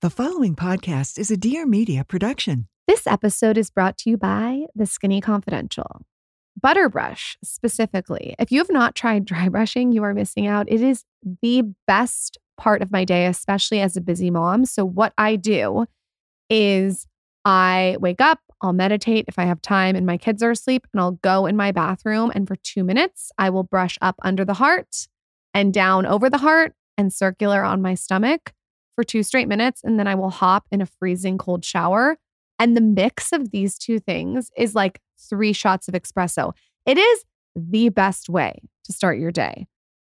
The following podcast is a Dear Media production. This episode is brought to you by The Skinny Confidential. Butter brush, specifically. If you have not tried dry brushing, you are missing out. It is the best part of my day, especially as a busy mom. So, what I do is I wake up, I'll meditate if I have time and my kids are asleep, and I'll go in my bathroom. And for two minutes, I will brush up under the heart and down over the heart and circular on my stomach for two straight minutes. And then I will hop in a freezing cold shower. And the mix of these two things is like three shots of espresso. It is the best way to start your day.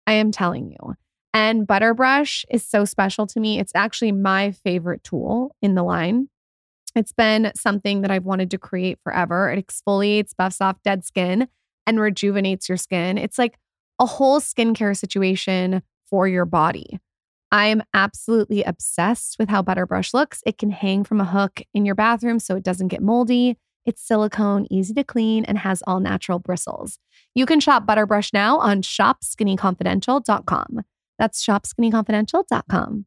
I am telling you. And Butter Brush is so special to me. It's actually my favorite tool in the line. It's been something that I've wanted to create forever. It exfoliates, buffs off dead skin, and rejuvenates your skin. It's like a whole skincare situation for your body. I am absolutely obsessed with how Butter Brush looks. It can hang from a hook in your bathroom so it doesn't get moldy. It's silicone, easy to clean, and has all natural bristles. You can shop Butter Brush now on shopskinnyconfidential.com. That's shopskinnyconfidential.com.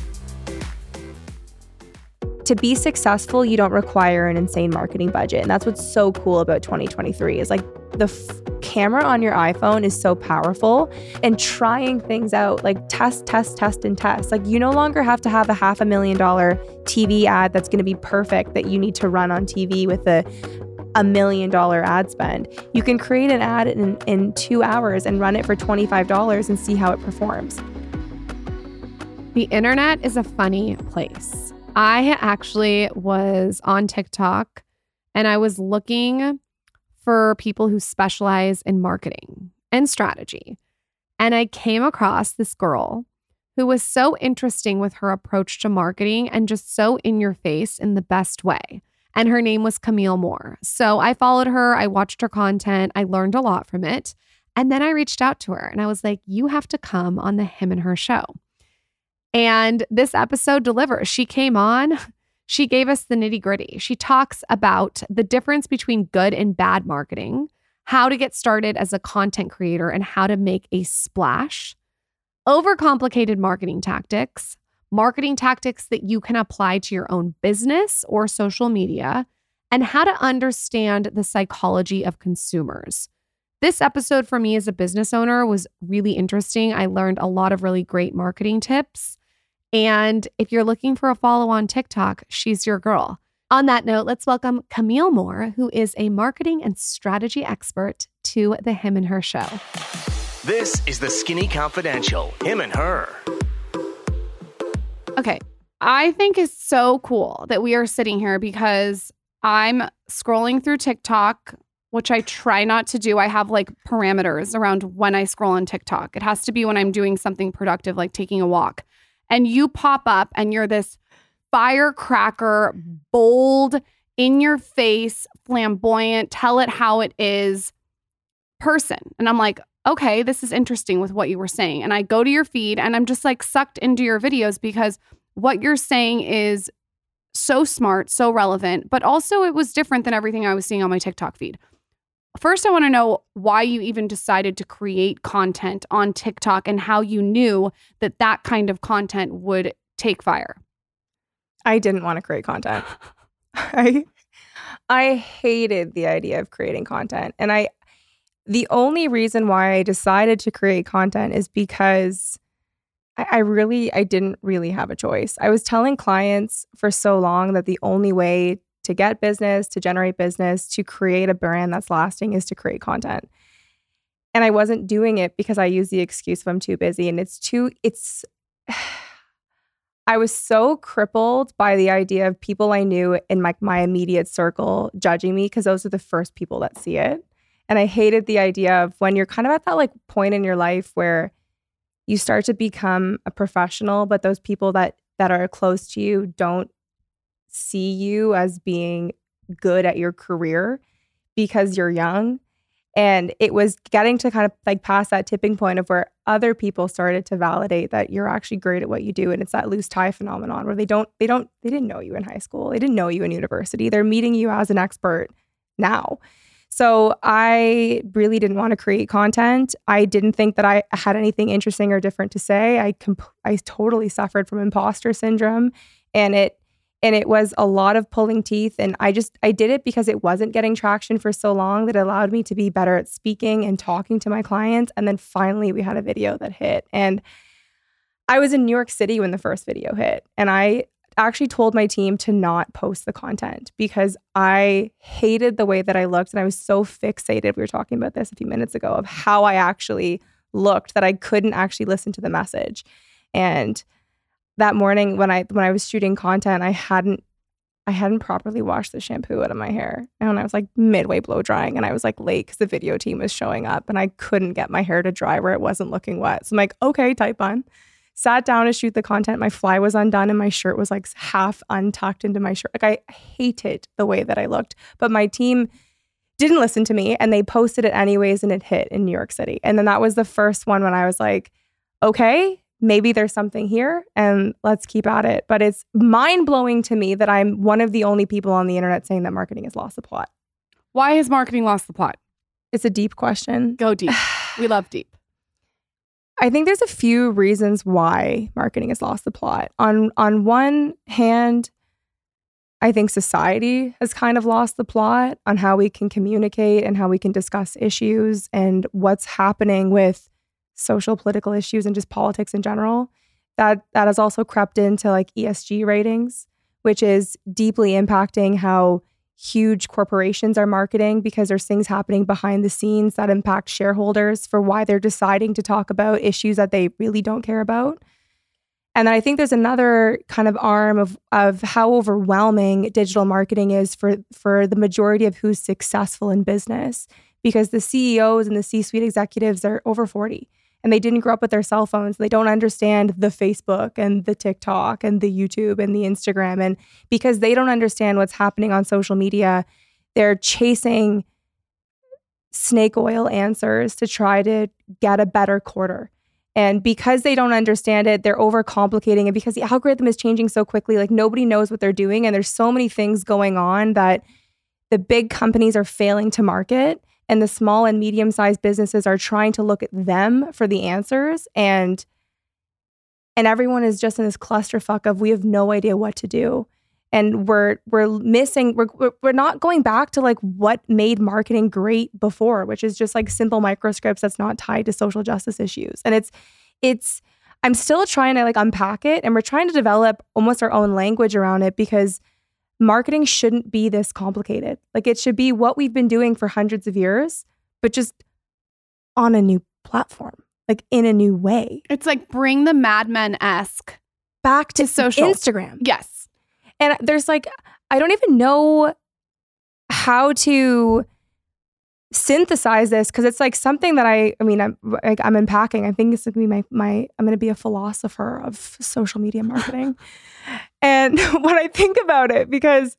To be successful, you don't require an insane marketing budget. And that's what's so cool about 2023 is like the f- camera on your iPhone is so powerful and trying things out, like test, test, test, and test. Like you no longer have to have a half a million dollar TV ad that's going to be perfect that you need to run on TV with a a million dollar ad spend. You can create an ad in, in two hours and run it for $25 and see how it performs. The internet is a funny place. I actually was on TikTok and I was looking for people who specialize in marketing and strategy. And I came across this girl who was so interesting with her approach to marketing and just so in your face in the best way. And her name was Camille Moore. So I followed her, I watched her content, I learned a lot from it. And then I reached out to her and I was like, you have to come on the Him and Her show. And this episode delivers. She came on, she gave us the nitty gritty. She talks about the difference between good and bad marketing, how to get started as a content creator, and how to make a splash, overcomplicated marketing tactics, marketing tactics that you can apply to your own business or social media, and how to understand the psychology of consumers. This episode for me as a business owner was really interesting. I learned a lot of really great marketing tips. And if you're looking for a follow on TikTok, she's your girl. On that note, let's welcome Camille Moore, who is a marketing and strategy expert, to the Him and Her show. This is the Skinny Confidential. Him and her. Okay. I think it's so cool that we are sitting here because I'm scrolling through TikTok, which I try not to do. I have like parameters around when I scroll on TikTok. It has to be when I'm doing something productive, like taking a walk. And you pop up and you're this firecracker, mm-hmm. bold, in your face, flamboyant, tell it how it is person. And I'm like, okay, this is interesting with what you were saying. And I go to your feed and I'm just like sucked into your videos because what you're saying is so smart, so relevant, but also it was different than everything I was seeing on my TikTok feed. First, I want to know why you even decided to create content on TikTok and how you knew that that kind of content would take fire. I didn't want to create content. I I hated the idea of creating content. And I the only reason why I decided to create content is because I, I really I didn't really have a choice. I was telling clients for so long that the only way to get business, to generate business, to create a brand that's lasting is to create content. And I wasn't doing it because I use the excuse of I'm too busy and it's too it's I was so crippled by the idea of people I knew in my, my immediate circle judging me because those are the first people that see it. And I hated the idea of when you're kind of at that like point in your life where you start to become a professional, but those people that that are close to you don't see you as being good at your career because you're young. And it was getting to kind of like past that tipping point of where other people started to validate that you're actually great at what you do. And it's that loose tie phenomenon where they don't, they don't, they didn't know you in high school. They didn't know you in university. They're meeting you as an expert now. So I really didn't want to create content. I didn't think that I had anything interesting or different to say. I comp- I totally suffered from imposter syndrome and it and it was a lot of pulling teeth and I just I did it because it wasn't getting traction for so long that allowed me to be better at speaking and talking to my clients and then finally we had a video that hit and I was in New York City when the first video hit and I actually told my team to not post the content because I hated the way that I looked and I was so fixated. We were talking about this a few minutes ago of how I actually looked that I couldn't actually listen to the message. And that morning when I when I was shooting content, I hadn't I hadn't properly washed the shampoo out of my hair. And I was like midway blow drying and I was like late because the video team was showing up and I couldn't get my hair to dry where it wasn't looking wet. So I'm like, okay, type on sat down to shoot the content. My fly was undone and my shirt was like half untucked into my shirt. Like I hated the way that I looked, but my team didn't listen to me and they posted it anyways and it hit in New York City. And then that was the first one when I was like, okay, maybe there's something here and let's keep at it. But it's mind blowing to me that I'm one of the only people on the internet saying that marketing has lost the plot. Why has marketing lost the plot? It's a deep question. Go deep. we love deep. I think there's a few reasons why marketing has lost the plot. On on one hand, I think society has kind of lost the plot on how we can communicate and how we can discuss issues and what's happening with social political issues and just politics in general. That that has also crept into like ESG ratings, which is deeply impacting how huge corporations are marketing because there's things happening behind the scenes that impact shareholders for why they're deciding to talk about issues that they really don't care about. And then I think there's another kind of arm of of how overwhelming digital marketing is for for the majority of who's successful in business because the CEOs and the C-suite executives are over 40 and they didn't grow up with their cell phones. They don't understand the Facebook and the TikTok and the YouTube and the Instagram. And because they don't understand what's happening on social media, they're chasing snake oil answers to try to get a better quarter. And because they don't understand it, they're overcomplicating it because the algorithm is changing so quickly. Like nobody knows what they're doing. And there's so many things going on that the big companies are failing to market and the small and medium sized businesses are trying to look at them for the answers. And and everyone is just in this clusterfuck of we have no idea what to do. And we're we're missing we're we're not going back to like what made marketing great before which is just like simple microscripts that's not tied to social justice issues. And it's it's i'm still trying to like unpack it and we're trying to develop almost our own language around it because marketing shouldn't be this complicated. Like it should be what we've been doing for hundreds of years, but just on a new platform, like in a new way. It's like bring the Mad Men esque back to, to social Instagram. Yes. And there's like, I don't even know how to synthesize this because it's like something that I, I mean, I'm like I'm unpacking. I think it's gonna be my my. I'm gonna be a philosopher of social media marketing, and when I think about it, because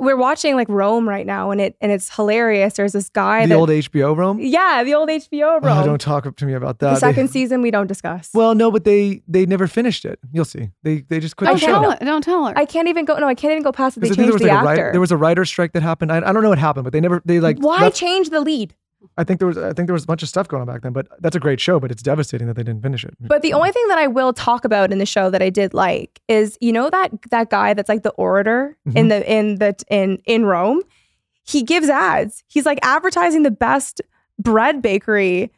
we're watching like Rome right now, and it and it's hilarious. There's this guy, the that, old HBO Rome. yeah, the old HBO oh, Rome. Oh, don't talk to me about that. the They- second season we don't discuss. well, no, but they they never finished it. You'll see. They they just quit Don't the Okay. show. tell her. Don't tell her. I can't even go. No, I can't even go past it. They Because I think there changed was the like actor. writer, there was a writer strike that happened. I, I don't know what happened, but they never they like Why left- change the lead? I think there was I think there was a bunch of stuff going on back then. But that's a great show. But it's devastating that they didn't finish it. But the only thing that I will talk about in the show that I did like is you know that that guy that's like the orator mm-hmm. in the in the in in Rome. He gives ads. He's like advertising the best bread bakery,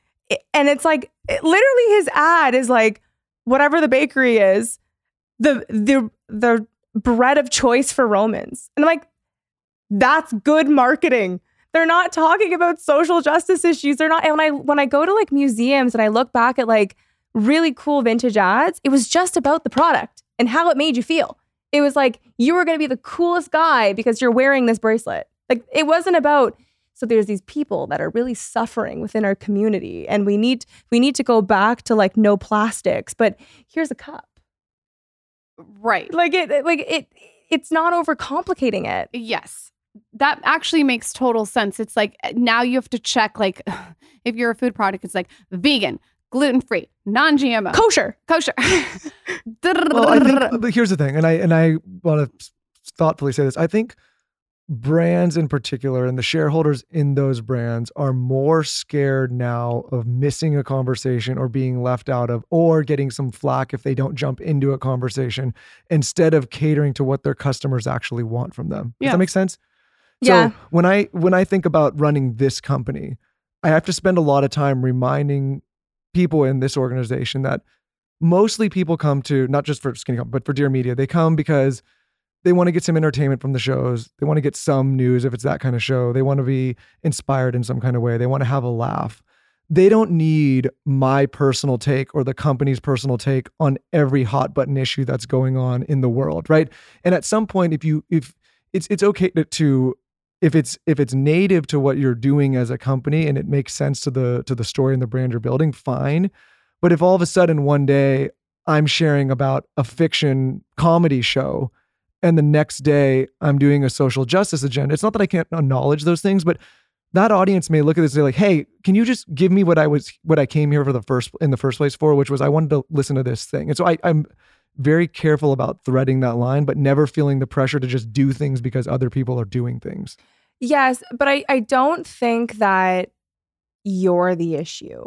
and it's like it- literally his ad is like whatever the bakery is, the the the bread of choice for Romans. And I'm like, that's good marketing. They're not talking about social justice issues. They're not. And when I when I go to like museums and I look back at like really cool vintage ads, it was just about the product and how it made you feel. It was like you were going to be the coolest guy because you're wearing this bracelet. Like it wasn't about so there's these people that are really suffering within our community and we need we need to go back to like no plastics, but here's a cup. right. Like it like it it's not overcomplicating it. Yes. That actually makes total sense. It's like eh, now you have to check like if you're a food product, it's like vegan, gluten free, non GMO, Kosher. kosher. Well, think but here's the thing, and I and I want to thoughtfully say this. I think brands in particular and the shareholders in those brands are more scared now of missing a conversation or being left out of or getting some flack if they don't jump into a conversation instead of catering to what their customers actually want from them. Does Yeah. that make sense? Yeah. So when I when I think about running this company, I have to spend a lot of time reminding people in this organization that mostly people come to not just for skinny Comp, but for dear media they come because they want to get some entertainment from the shows they want to get some news if it's that kind of show they want to be inspired in some kind of way they want to have a laugh they don't need my personal take or the company's personal take on every hot button issue that's going on in the world right and at some point if you if it's it's okay to, to if it's if it's native to what you're doing as a company and it makes sense to the to the story and the brand you're building fine but if all of a sudden one day I'm sharing about a fiction comedy show and the next day I'm doing a social justice agenda, it's not that I can't acknowledge those things, but that audience may look at this and say like, "Hey, can you just give me what I was what I came here for the first in the first place for, which was I wanted to listen to this thing." And so I, I'm very careful about threading that line, but never feeling the pressure to just do things because other people are doing things. Yes, but I, I don't think that you're the issue.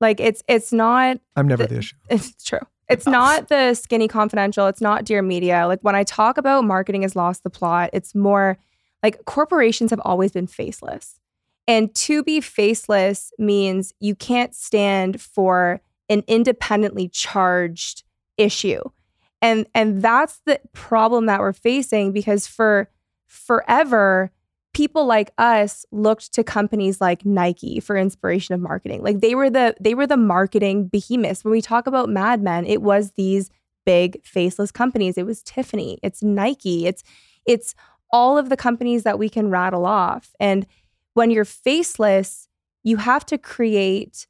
Like it's it's not I'm never The- the issue. It's true. It's not the skinny confidential. It's not dear media. Like when I talk about marketing has lost the plot, it's more like corporations have always been faceless. And to be faceless means you can't stand for an independently charged issue. And and that's the problem that we're facing because for forever people like us looked to companies like Nike for inspiration of marketing. Like they were the they were the marketing behemoths. When we talk about Mad Men, it was these big faceless companies. It was Tiffany, it's Nike, it's it's all of the companies that we can rattle off. And when you're faceless, you have to create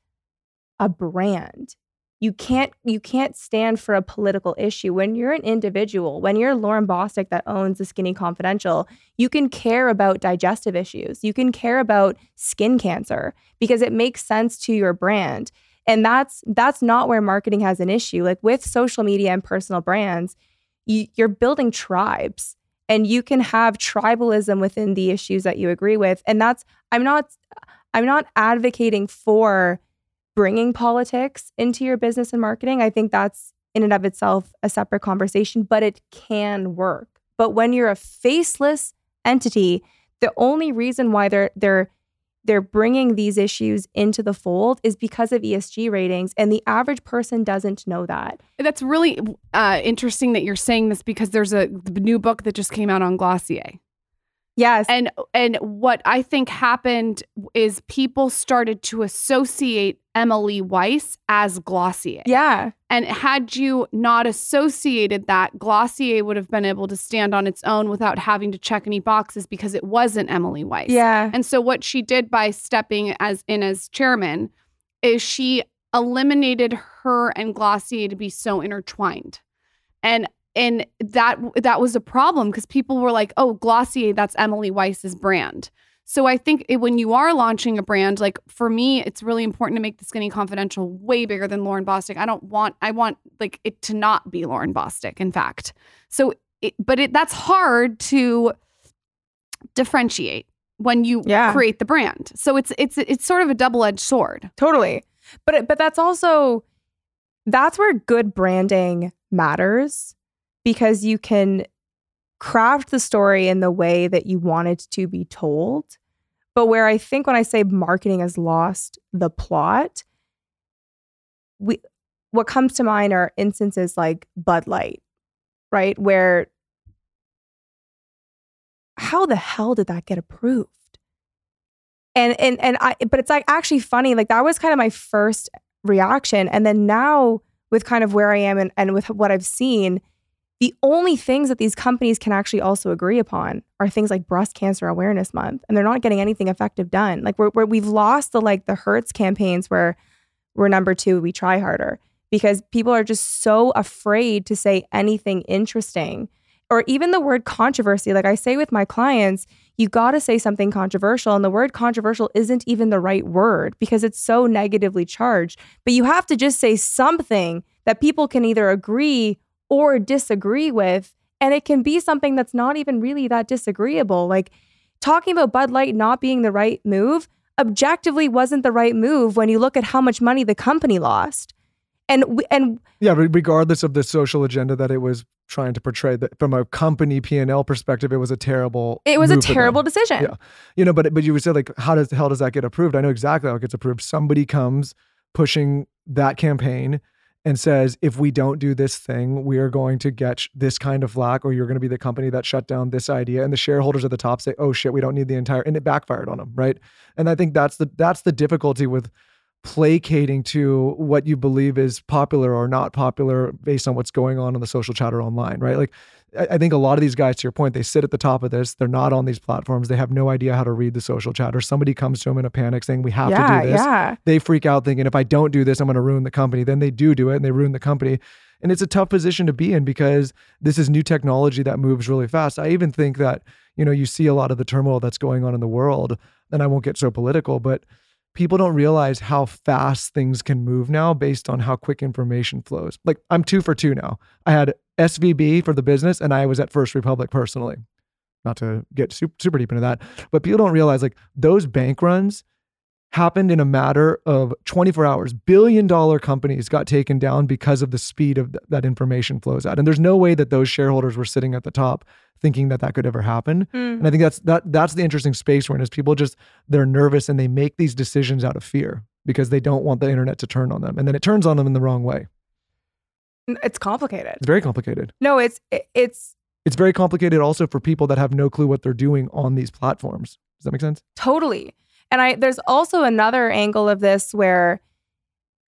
a brand. You can't you can't stand for a political issue. When you're an individual, when you're Lauryn Bosstick that owns the Skinny Confidential, you can care about digestive issues. You can care about skin cancer because it makes sense to your brand. And that's that's not where marketing has an issue. Like with social media and personal brands, you, you're building tribes and you can have tribalism within the issues that you agree with. And that's I'm not I'm not advocating for bringing politics into your business and marketing. I think that's in and of itself a separate conversation, but it can work. But when you're a faceless entity, the only reason why they're they're they're bringing these issues into the fold is because of ESG ratings, and the average person doesn't know that. That's really uh, interesting that you're saying this because there's a new book that just came out on Glossier. Yes, And and what I think happened is people started to associate Emily Weiss as Glossier. yeah, And had you not associated that, Glossier would have been able to stand on its own without having to check any boxes because it wasn't Emily Weiss. yeah, And so what she did by stepping as in as chairman is she eliminated her and Glossier to be so intertwined. And and that that was a problem because people were like, "Oh, Glossier, that's Emily Weiss's brand." So I think it, when you are launching a brand, like for me, it's really important to make the Skinny Confidential way bigger than Lauryn Bosstick. I don't want I want like it to not be Lauryn Bosstick. In fact, so it, but it that's hard to differentiate when you Yeah. create the brand. So it's it's it's sort of a double edged sword. totally. But it- but that's also that's where good branding matters because you can craft the story in the way that you want it to be told. But where I think when I say marketing has lost the plot, we what comes to mind are instances like Bud Light, right? Where how the hell did that get approved? And and and I but it's like actually funny, like that was kind of my first reaction. And then now with kind of where I am and, and with what I've seen, the only things that these companies can actually also agree upon are things like breast cancer awareness month and they're not getting anything effective done like we're, we're, we've lost the like the hertz campaigns where we're number two we try harder because people are just so afraid to say anything interesting or even the word controversy like i say with my clients you got to say something controversial. And the word controversial isn't even the right word because it's so negatively charged. But you have to just say something that people can either agree or disagree with. And it can be something that's not even really that disagreeable. Like talking about Bud Light not being the right move objectively wasn't the right move when you look at how much money the company lost. And and Yeah, regardless of the social agenda that it was trying to portray, that from a company P and L perspective, it was a terrible. it was a move for them. terrible decision. Yeah. You know, but but you would say like, how does the hell does that get approved? I know exactly how it gets approved. Somebody comes pushing that campaign and says, if we don't do this thing, we are going to get sh- this kind of flack, or you're going to be the company that shut down this idea. And the shareholders at the top say, oh shit, we don't need the entire, and it backfired on them, right? And I think that's the that's the difficulty with placating to what you believe is popular or not popular based on what's going on in the social chatter online, right? Like I I think a lot of these guys, to your point, they sit at the top of this. They're not on these platforms. They have no idea how to read the social chatter. Somebody comes to them in a panic saying, "We have yeah, to do this." yeah. They freak out thinking, "If I don't do this, I'm going to ruin the company." Then they do do it, and they ruin the company. And it's a tough position to be in because this is new technology that moves really fast. I even think that you know you see a lot of the turmoil that's going on in the world, and I won't get so political, but people don't realize how fast things can move now based on how quick information flows. Like I'm two for two now. I had SVB for the business and I was at First Republic personally. Not to get super, super deep into that, but people don't realize like those bank runs happened in a matter of 24 hours. Billion dollar companies got taken down because of the speed of th- that information flows out. And there's no way that those shareholders were sitting at the top thinking that that could ever happen. Mm. And I think that's that that's the interesting space we're in is people just they're nervous and they make these decisions out of fear because they don't want the internet to turn on them. And then it turns on them in the wrong way. It's complicated. It's very complicated. No, it's it's It's very complicated also for people that have no clue what they're doing on these platforms. Does that make sense? Totally. And I there's also another angle of this where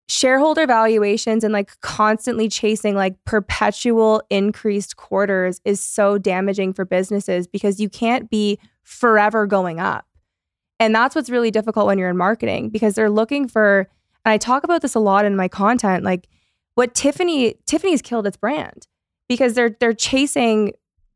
shareholder valuations and like constantly chasing like perpetual increased quarters is so damaging for businesses because you can't be forever going up. And that's what's really difficult when you're in marketing because they're looking for and I talk about this a lot in my content like what Tiffany Tiffany's killed its brand because they're they're chasing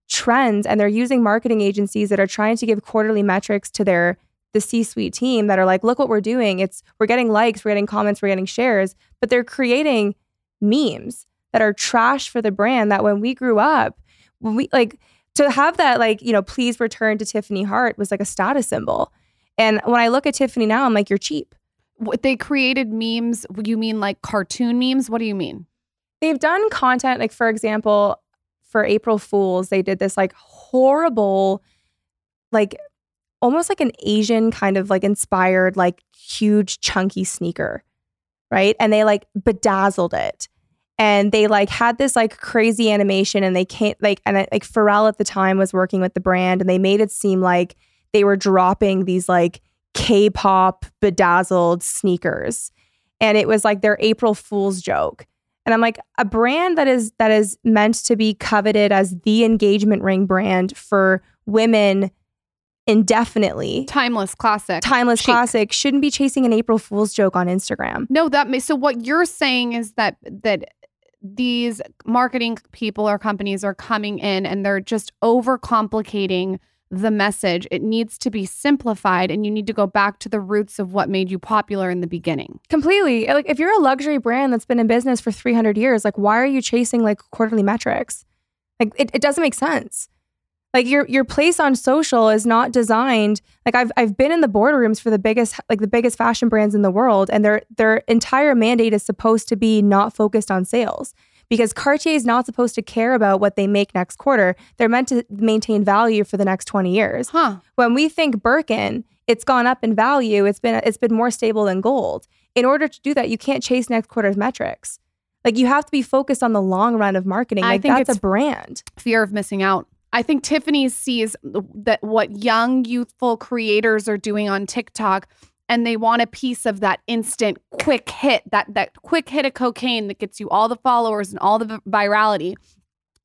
trends and they're using marketing agencies that are trying to give quarterly metrics to their the C-suite team that are like, look what we're doing. It's we're getting likes, we're getting comments, we're getting shares, but they're creating memes that are trash for the brand that when we grew up, when we like to have that like, you know, please return to Tiffany Hart was like a status symbol. And when I look at Tiffany now, I'm like, you're cheap. What they created memes. You mean like cartoon memes? What do you mean? They've done content like for example, for April Fools, they did this like horrible like almost like an Asian kind of like inspired like huge chunky sneaker. Right? And they like bedazzled it. And they like had this like crazy animation and they can't like and it, like Pharrell at the time was working with the brand and they made it seem like they were dropping these like K-pop bedazzled sneakers. And it was like their April Fool's joke. And I'm like, a brand that is that is meant to be coveted as the engagement ring brand for women indefinitely, Timeless classic. timeless Chic. classic, shouldn't be chasing an April Fool's joke on Instagram. No, that may, so what you're saying is that that these marketing people or companies are coming in and they're just overcomplicating the message. It needs to be simplified and you need to go back to the roots of what made you popular in the beginning. Completely. Like if you're a luxury brand that's been in business for 300 years, like why are you chasing like quarterly metrics? Like it, it doesn't make sense. Like your your place on social is not designed. Like I've I've been in the boardrooms for the biggest like the biggest fashion brands in the world, and their their entire mandate is supposed to be not focused on sales because Cartier is not supposed to care about what they make next quarter. They're meant to maintain value for the next 20 years. Huh. When we think Birkin, it's gone up in value. It's been it's been more stable than gold. In order to do that, you can't chase next quarter's metrics. Like you have to be focused on the long run of marketing. I Like think that's a brand. Fear of missing out. I think Tiffany sees that what young youthful creators are doing on TikTok and they want a piece of that instant quick hit, that that quick hit of cocaine that gets you all the followers and all the virality.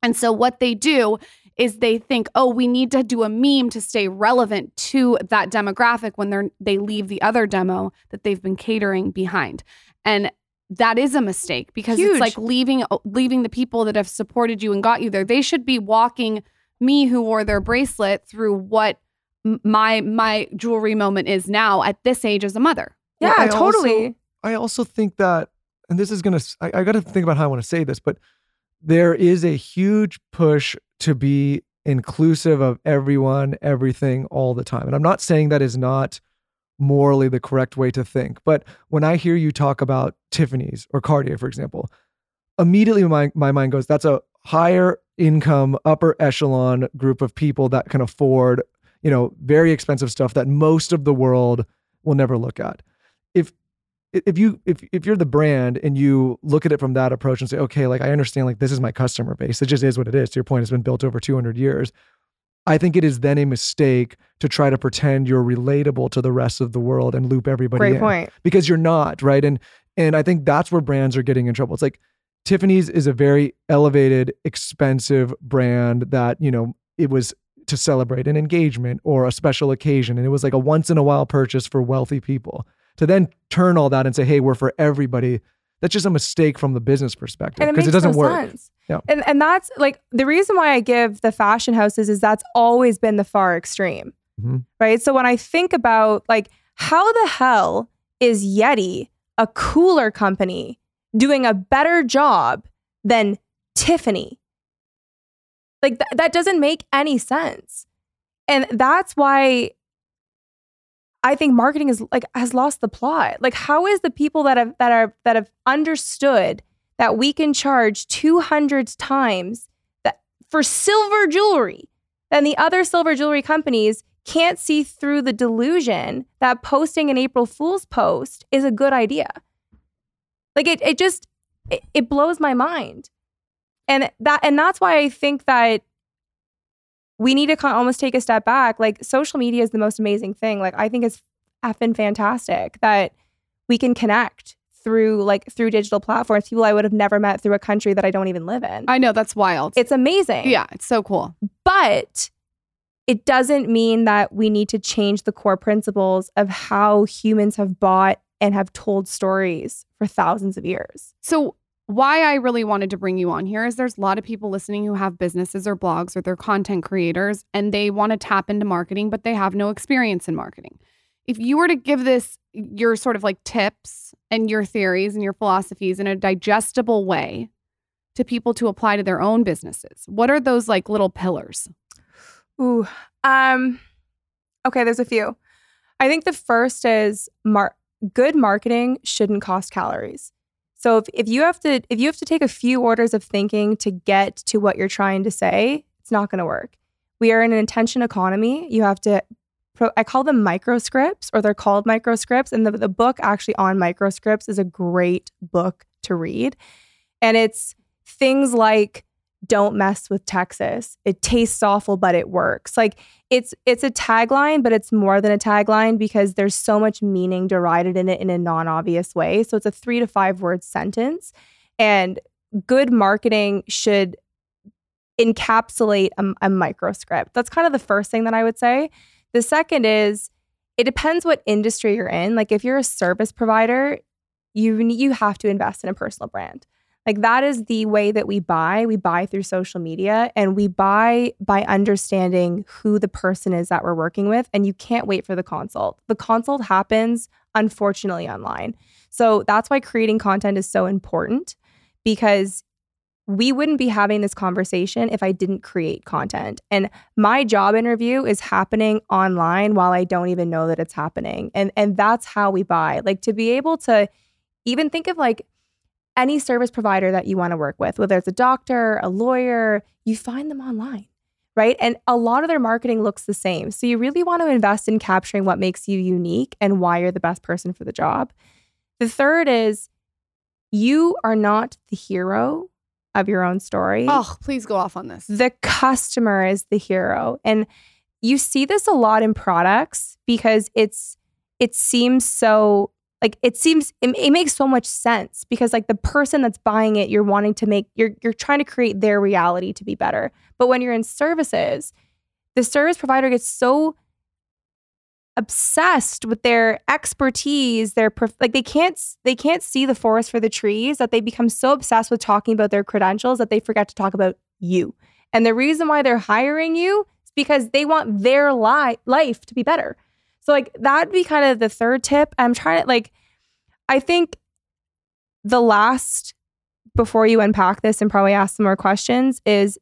And so what they do is they think, "Oh, we need to do a meme to stay relevant to that demographic when they're they leave the other demo that they've been catering behind." And that is a mistake because Huge. it's like leaving leaving the people that have supported you and got you there. They should be walking me who wore their bracelet through what my my jewelry moment is now at this age as a mother. Yeah, Well, I also- totally. I also think that, and this is gonna, I, I got to think about how I want to say this, but there is a huge push to be inclusive of everyone, everything, all the time. And I'm not saying that is not morally the correct way to think, but when I hear you talk about Tiffany's or Cartier, for example, immediately my my mind goes, that's a higher income, upper echelon group of people that can afford, you know, very expensive stuff that most of the world will never look at. If if you if if you're the brand and you look at it from that approach and say, okay, like I understand, like this is my customer base. It just is what it is. To your point, it's been built over 200 years. I think it is then a mistake to try to pretend you're relatable to the rest of the world and loop everybody Great in point. because you're not, right? And and I think that's where brands are getting in trouble. It's like Tiffany's is a very elevated, expensive brand that, you know, it was to celebrate an engagement or a special occasion. And it was like a once in a while purchase for wealthy people. To then turn all that and say, hey, we're for everybody, that's just a mistake from the business perspective and it because it doesn't no work. sense. Yeah. And and that's like the reason why I give the fashion houses is that's always been the far extreme. Mhm. Right? So when I think about like how the hell is Yeti a cooler company doing a better job than Tiffany? Like th- that doesn't make any sense. And that's why I think marketing is like has lost the plot. Like how is the people that have that are that have understood that we can charge 200 times that for silver jewelry than the other silver jewelry companies can't see through the delusion that posting an April Fool's post is a good idea. Like it it just it, it blows my mind. And that and that's why I think that we need to kind of almost take a step back. Like social media is the most amazing thing. Like I think it's effing fantastic that we can connect through like through digital platforms, people I would have never met through a country that I don't even live in. I know that's wild. it's amazing. yeah, it's so cool. But it doesn't mean that we need to change the core principles of how humans have bought and have told stories for thousands of years. So, why I really wanted to bring you on here is there's a lot of people listening who have businesses or blogs or they're content creators and they want to tap into marketing, but they have no experience in marketing. If you were to give this your sort of like tips and your theories and your philosophies in a digestible way to people to apply to their own businesses, what are those like little pillars? Ooh. Um okay, there's a few. I think the first is mar- good marketing shouldn't cost calories. So if, if you have to if you have to take a few orders of thinking to get to what you're trying to say, it's not going to work. We are in an attention economy. You have to I call them microscripts or they're called microscripts and the, the book actually on microscripts is a great book to read. And it's things like don't mess with Texas. It tastes awful, but it works. Like it's it's a tagline, but it's more than a tagline because there's so much meaning derided in it in a non-obvious way. So it's a three to five word sentence. And good marketing should encapsulate a, a microscript. That's kind of the first thing that I would say. The second is it depends what industry you're in. Like if you're a service provider, you you have to invest in a personal brand. Like that is the way that we buy. We buy through social media and we buy by understanding who the person is that we're working with. And you can't wait for the consult. The consult happens, unfortunately, online. So that's why creating content is so important because we wouldn't be having this conversation if I didn't create content. And my job interview is happening online while I don't even know that it's happening. And and that's how we buy. Like to be able to even think of like any service provider that you want to work with, whether it's a doctor, a lawyer, you find them online, right? And a lot of their marketing looks the same. So you really want to invest in capturing what makes you unique and why you're the best person for the job. The third is you are not the hero of your own story. Oh, please go off on this. The customer is the hero. And you see this a lot in products because it's it seems so like it seems it, it makes so much sense because like the person that's buying it you're wanting to make you're you're trying to create their reality to be better. But when you're in services, the service provider gets so obsessed with their expertise their like they can't they can't see the forest for the trees that they become so obsessed with talking about their credentials that they forget to talk about you and the reason why they're hiring you is because they want their li- life to be better. So like that'd be kind of the third tip. I'm trying to like I think the last before you unpack this and probably ask some more questions is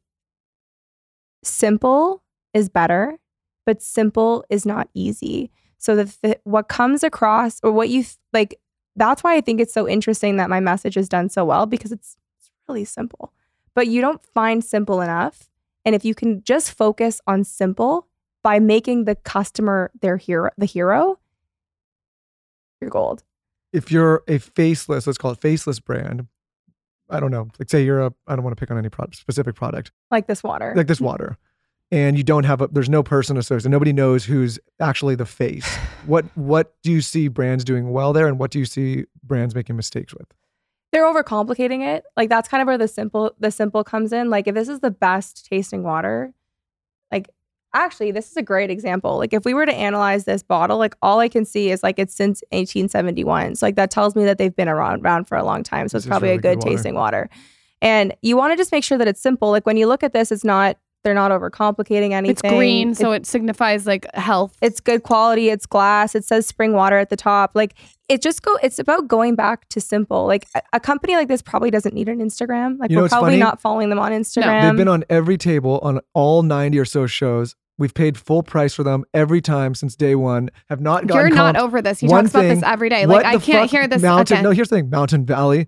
simple is better, but simple is not easy. So the, what comes across or what you like that's why I think it's so interesting that my message is done so well because it's it's really simple. But you don't find simple enough. And if you can just focus on simple by making the customer their hero, the hero, you're gold. If you're a faceless, let's call it faceless brand, I don't know, like say you're a, I don't want to pick on any product, specific product, Like this water. like this water, and you don't have a, there's no person associated, nobody knows who's actually the face. what what do you see brands doing well there, and what do you see brands making mistakes with? they're overcomplicating it. Like that's kind of where the simple the simple comes in. Like if this is the best tasting water, actually this is a great example. Like if we were to analyze this bottle, like all I can see is like it's since 1871. So like that tells me that they've been around around for a long time. So This it's probably really a good good water. tasting water. And you want to just make sure that it's simple. Like when you look at this, it's not they're not overcomplicating anything. It's green, It- so it signifies like health. it's good quality it's glass it says spring water at the top like it just go it's about going back to simple like a, a company like this probably doesn't need an instagram like You we're what's probably funny? not following them on instagram They've been on every table on all 90 or so shows. We've paid full price for them every time since day one. Have not gotten You're not over this. He One talks about this every day. Like I can't hear this Mountain. again. No, here's the thing: Mountain Valley.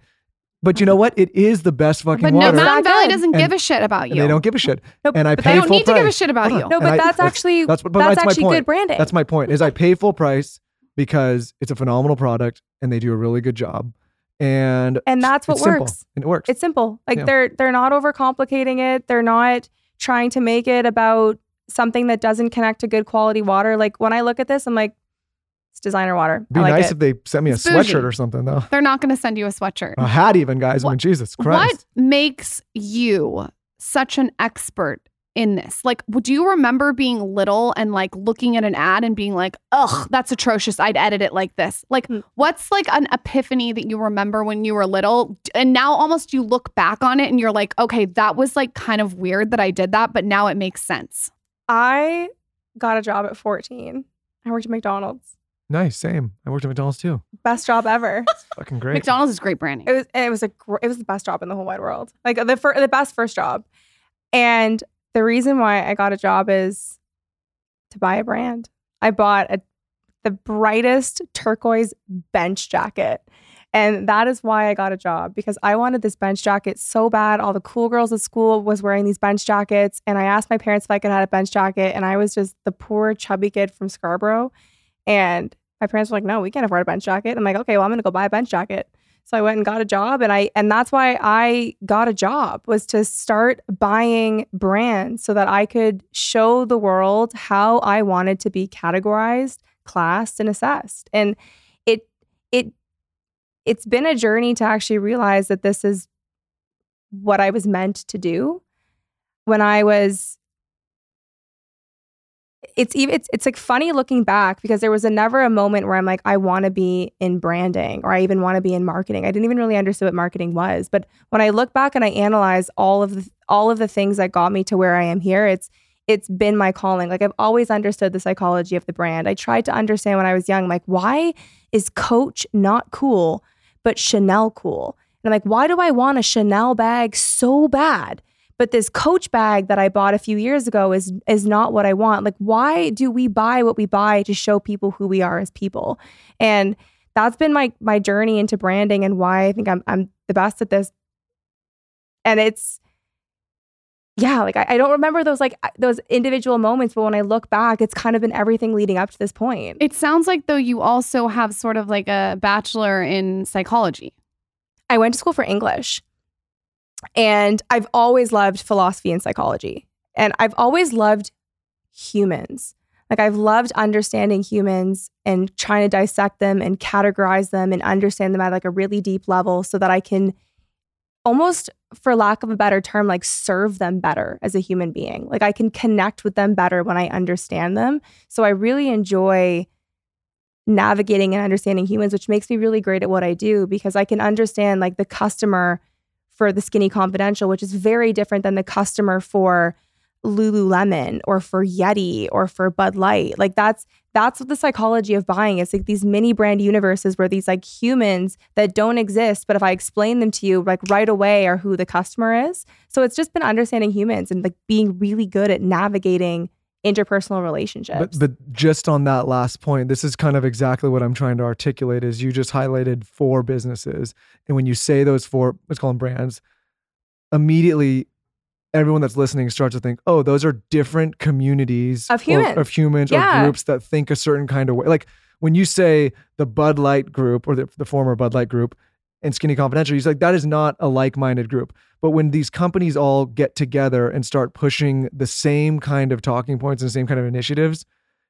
But you know what? It is the best fucking but no. Mountain Valley doesn't And- give a shit about you. they don't give a shit. No, and I but pay they don't full need to give a shit about Hold you. on. no And but I- that's, actually that's what- but that's that's my actually point. good branding That's my point. Is I pay full price because it's a phenomenal product and they do a really good job. And and that's what it's works and it works. it's simple like Yeah. they're they're not overcomplicating it they're not trying to make it about something that doesn't connect to good quality water like when i look at this i'm like it's designer water Be I like nice it. if they sent me a It's bougie. sweatshirt or something though. They're not going to send you a sweatshirt. A hat even, guys. I mean, What- Jesus Christ. What makes you such an expert in this? Like, do you remember being little and like looking at an ad and being like, ugh, that's atrocious. I'd edit it like this. Like, Hmm. what's like an epiphany that you remember when you were little? And now almost you look back on it and you're like, okay, that was like kind of weird that I did that, but now it makes sense. I got a job at 14 i worked at mcdonald's Nice, same. I worked at McDonald's too. best job ever It's Fucking great. McDonald's is great branding. It was it was a gr- it was the best job in the whole wide world. Like the fir- the best first job. And the reason why I got a job is to buy a brand. I bought a the brightest turquoise bench jacket. And that is why I got a job because I wanted this bench jacket so bad. All the cool girls at school was wearing these bench jackets and I asked my parents if I could have a bench jacket and I was just the poor chubby kid from Scarborough and my parents were like, "No, we can't afford a bench jacket." I'm like, "Okay, well, I'm going to go buy a bench jacket." So I went and got a job and I and that's why I got a job was to start buying brands so that I could show the world how I wanted to be categorized, classed and assessed. And it it it's been a journey to actually realize that this is what I was meant to do. When I was it's even it's it's like funny looking back because there was a never a moment where I'm like I want to be in branding or I even want to be in marketing. I didn't even really understand what marketing was, but when I look back and I analyze all of the all of the things that got me to where I am here, it's it's been my calling. Like I've always understood the psychology of the brand. I tried to understand when I was young like why is Coach not cool but Chanel cool? And I'm like why do I want a Chanel bag so bad? but this coach bag that I bought a few years ago is is not what I want. Like why do we buy what we buy to show people who we are as people? And that's been my my journey into branding and why I think I'm I'm the best at this. And it's yeah, like I, I don't remember those like those individual moments, but when I look back, it's kind of been everything leading up to this point. It sounds like though you also have sort of like a bachelor in psychology. I went to school for English. And I've always loved philosophy and psychology. And I've always loved humans. Like I've loved understanding humans and trying to dissect them and categorize them and understand them at like a really deep level so that I can almost for lack of a better term like serve them better as a human being. Like I can connect with them better when I understand them. So I really enjoy navigating and understanding humans which makes me really great at what I do because I can understand like the customer for the Skinny Confidential, which is very different than the customer for Lululemon or for Yeti or for Bud Light. Like that's that's what the psychology of buying is like these mini brand universes where these like humans that don't exist, but if I explain them to you, like right away are who the customer is. So it's just been understanding humans and like being really good at navigating interpersonal relationships. But but just on that last point, this is kind of exactly what I'm trying to articulate. Is you just highlighted four businesses, and when you say those four, let's call them brands, immediately everyone that's listening starts to think, oh, those are different communities Of or- humans. of humans Yeah. or groups that think a certain kind of way. Like when you say the Bud Light group or the, the former Bud Light group and Skinny Confidential, you're like, that is not a like-minded group. But when these companies all get together and start pushing the same kind of talking points and the same kind of initiatives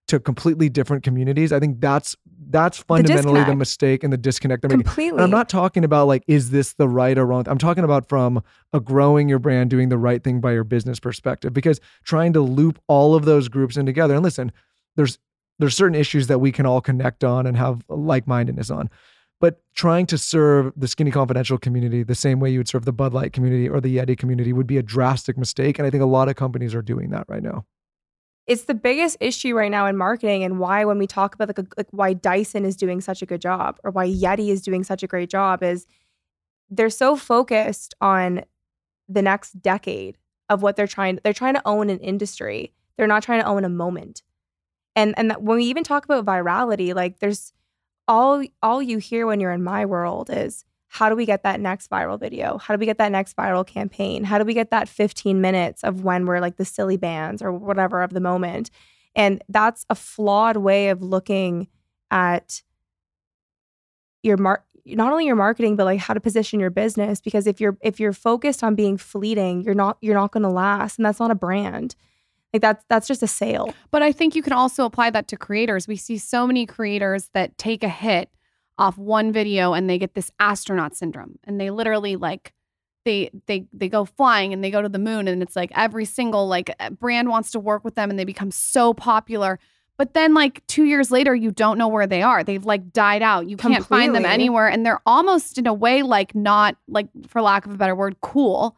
to completely different communities, I think that's that's fundamentally the, disconnect. mistake and the disconnect they're making. Completely. And I'm not talking about like, is this the right or wrong? I'm talking about from a growing your brand, doing the right thing by your business perspective, because trying to loop all of those groups in together. And listen, there's there's certain issues that we can all connect on and have like mindedness on. But trying to serve the Skinny Confidential community the same way you would serve the Bud Light community or the Yeti community would be a drastic mistake. And I think a lot of companies are doing that right now. It's the biggest issue right now in marketing and why when we talk about like, a, like why Dyson is doing such a good job or why Yeti is doing such a great job is they're so focused on the next decade of what they're trying they're trying to own an industry. They're not trying to own a moment. And and when we even talk about virality like there's all all you hear when you're in my world is how do we get that next viral video? How do we get that next viral campaign? How do we get that 15 minutes of when we're like the Silly Bandz or whatever of the moment? And that's a flawed way of looking at your mar- not only your marketing but like how to position your business because if you're if you're focused on being fleeting, you're not you're not going to last and that's not a brand. Like that's that's just a sale. But I think you can also apply that to creators. We see so many creators that take a hit off one video and they get this astronaut syndrome and they literally like they they they go flying and they go to the moon and it's like every single like uh, brand wants to work with them and they become so popular. But then like 2 years later you don't know where they are. They've like died out. You can't find them anywhere and they're almost in a way like not like for lack of a better word cool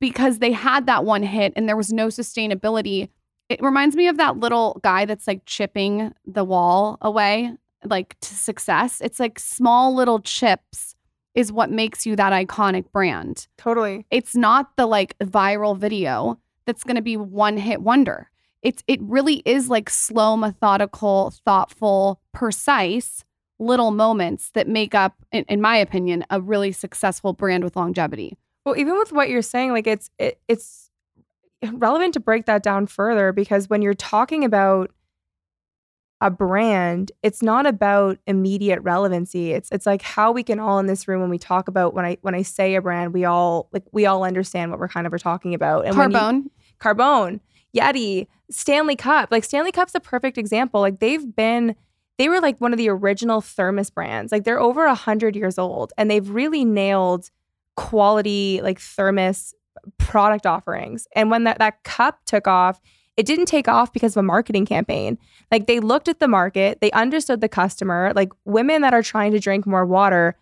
because they had that one hit and there was no sustainability. It reminds me of that little guy that's like chipping the wall away, like to success. It's like small little chips is what makes you that iconic brand. Totally. It's not the like viral video that's going to be one hit wonder. It's it really is like slow, methodical, thoughtful, precise little moments that make up in, in my opinion a really successful brand with longevity. Well, even with what you're saying, like it's it, it's relevant to break that down further because when you're talking about a brand, it's not about immediate relevancy. It's it's like how we can all in this room when we talk about when I when I say a brand, we all like we all understand what we're kind of are talking about. you- Carbone. Carbone, Yeti, Stanley Cup. Like Stanley Cup's a perfect example. Like they've been, they were like one of the original thermos brands. Like they're over a hundred years old, and they've really nailed quality like thermos product offerings. And when that that cup took off, it didn't take off because of a marketing campaign. Like they looked at the market, they understood the customer. Like women that are trying to drink more water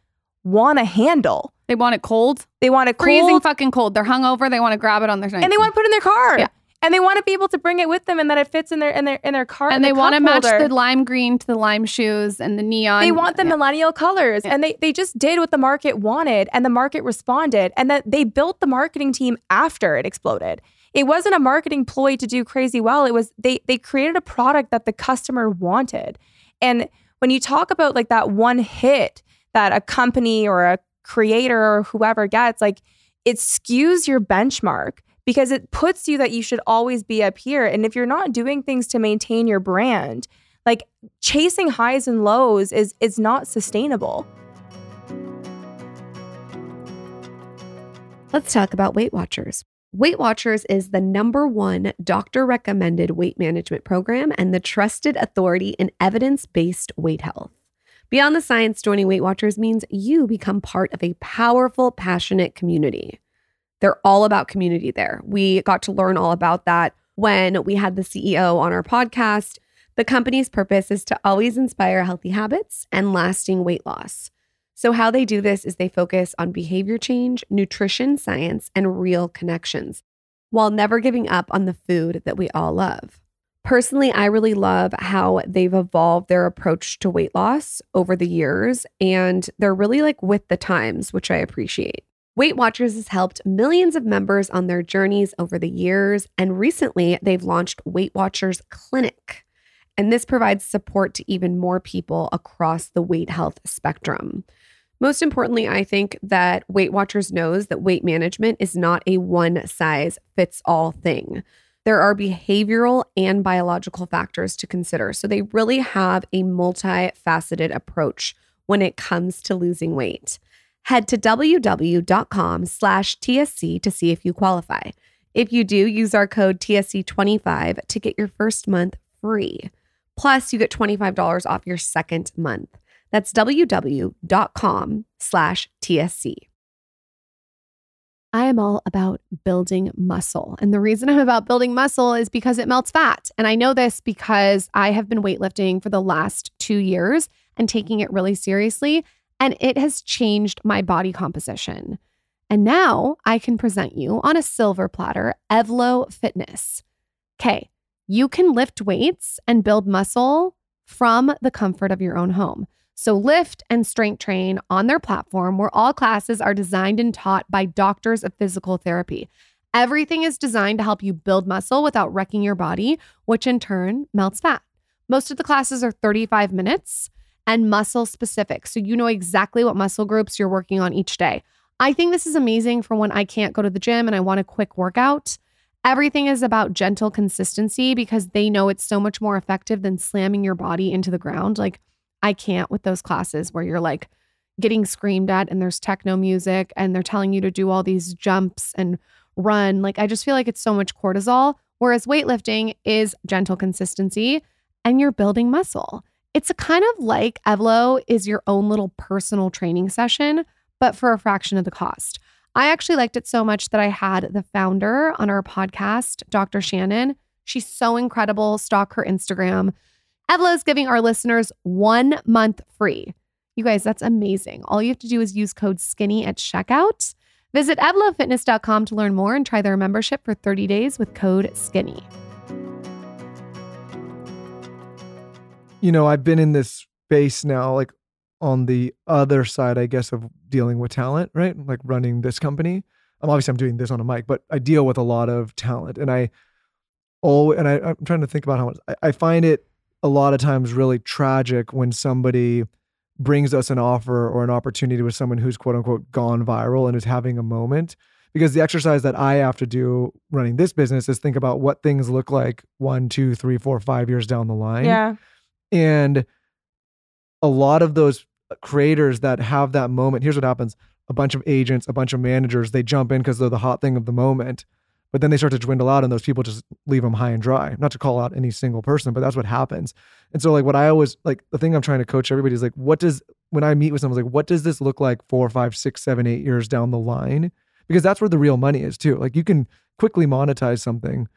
want a handle. They want it cold. They want it freezing fucking cold. They're hungover. They want to grab it on their and they want to put it in their car. Yeah. And they want to be able to bring it with them and that it fits in their in their in their car. and they the want to match the lime green to the lime shoes and the neon. They want the Yeah. millennial colors. Yeah. And they they just did what the market wanted and the market responded. And that they built the marketing team after it exploded. It wasn't a marketing ploy to do crazy well. It was they they created a product that the customer wanted. And when you talk about like that one hit that a company or a creator or whoever gets, like it skews your benchmark because it puts you that you should always be up here. And if you're not doing things to maintain your brand, like chasing highs and lows is is not sustainable. Let's talk about Weight Watchers. Weight Watchers is the number one doctor recommended weight management program and the trusted authority in evidence based weight health. Beyond the science, joining Weight Watchers means you become part of a powerful, passionate community. They're all about community there. We got to learn all about that when we had the CEO on our podcast. The company's purpose is to always inspire healthy habits and lasting weight loss. So, how they do this is they focus on behavior change, nutrition science, and real connections. while never giving up on the food that we all love. Personally, I really love how they've evolved their approach to weight loss over the years, and they're really like with the times, which I appreciate. Weight Watchers has helped millions of members on their journeys over the years, and recently they've launched Weight Watchers Clinic. And this provides support to even more people across the weight health spectrum. Most importantly, I think that Weight Watchers knows that weight management is not a one size fits all thing. There are behavioral and biological factors to consider. So they really have a multifaceted approach when it comes to losing weight. Head to www.com slash TSC to see if you qualify. If you do, use our code TSC25 to get your first month free. Plus, you get $25 off your second month. That's www.com slash TSC. I am all about building muscle. And the reason I'm about building muscle is because it melts fat. And I know this because I have been weightlifting for the last two years and taking it really seriously. And it has changed my body composition. And now I can present you on a silver platter Evlo Fitness. Okay, you can lift weights and build muscle from the comfort of your own home. So, lift and strength train on their platform where all classes are designed and taught by doctors of physical therapy. Everything is designed to help you build muscle without wrecking your body, which in turn melts fat. Most of the classes are 35 minutes and muscle specific. So, you know exactly what muscle groups you're working on each day. I think this is amazing for when I can't go to the gym and I want a quick workout. Everything is about gentle consistency because they know it's so much more effective than slamming your body into the ground. Like, I can't with those classes where you're like getting screamed at and there's techno music and they're telling you to do all these jumps and run. Like, I just feel like it's so much cortisol. Whereas weightlifting is gentle consistency and you're building muscle. It's a kind of like Evlo is your own little personal training session, but for a fraction of the cost. I actually liked it so much that I had the founder on our podcast, Dr. Shannon. She's so incredible. Stalk her Instagram. Evlo is giving our listeners one month free. You guys, that's amazing. All you have to do is use code SKINNY at checkout. Visit EvloFitness.com to learn more and try their membership for 30 days with code SKINNY. You know, I've been in this space now, like on the other side, I guess, of dealing with talent, right? Like running this company. I'm obviously I'm doing this on a mic, but I deal with a lot of talent, and I oh, and I, I'm trying to think about how much I, I find it a lot of times really tragic when somebody brings us an offer or an opportunity with someone who's quote unquote gone viral and is having a moment. Because the exercise that I have to do running this business is think about what things look like one, two, three, four, five years down the line. Yeah. And a lot of those uh, creators that have that moment, here's what happens a bunch of agents, a bunch of managers, they jump in because they're the hot thing of the moment. But then they start to dwindle out and those people just leave them high and dry. Not to call out any single person, but that's what happens. And so, like, what I always like, the thing I'm trying to coach everybody is like, what does, when I meet with someone, like, what does this look like four, five, six, seven, eight years down the line? Because that's where the real money is, too. Like, you can quickly monetize something,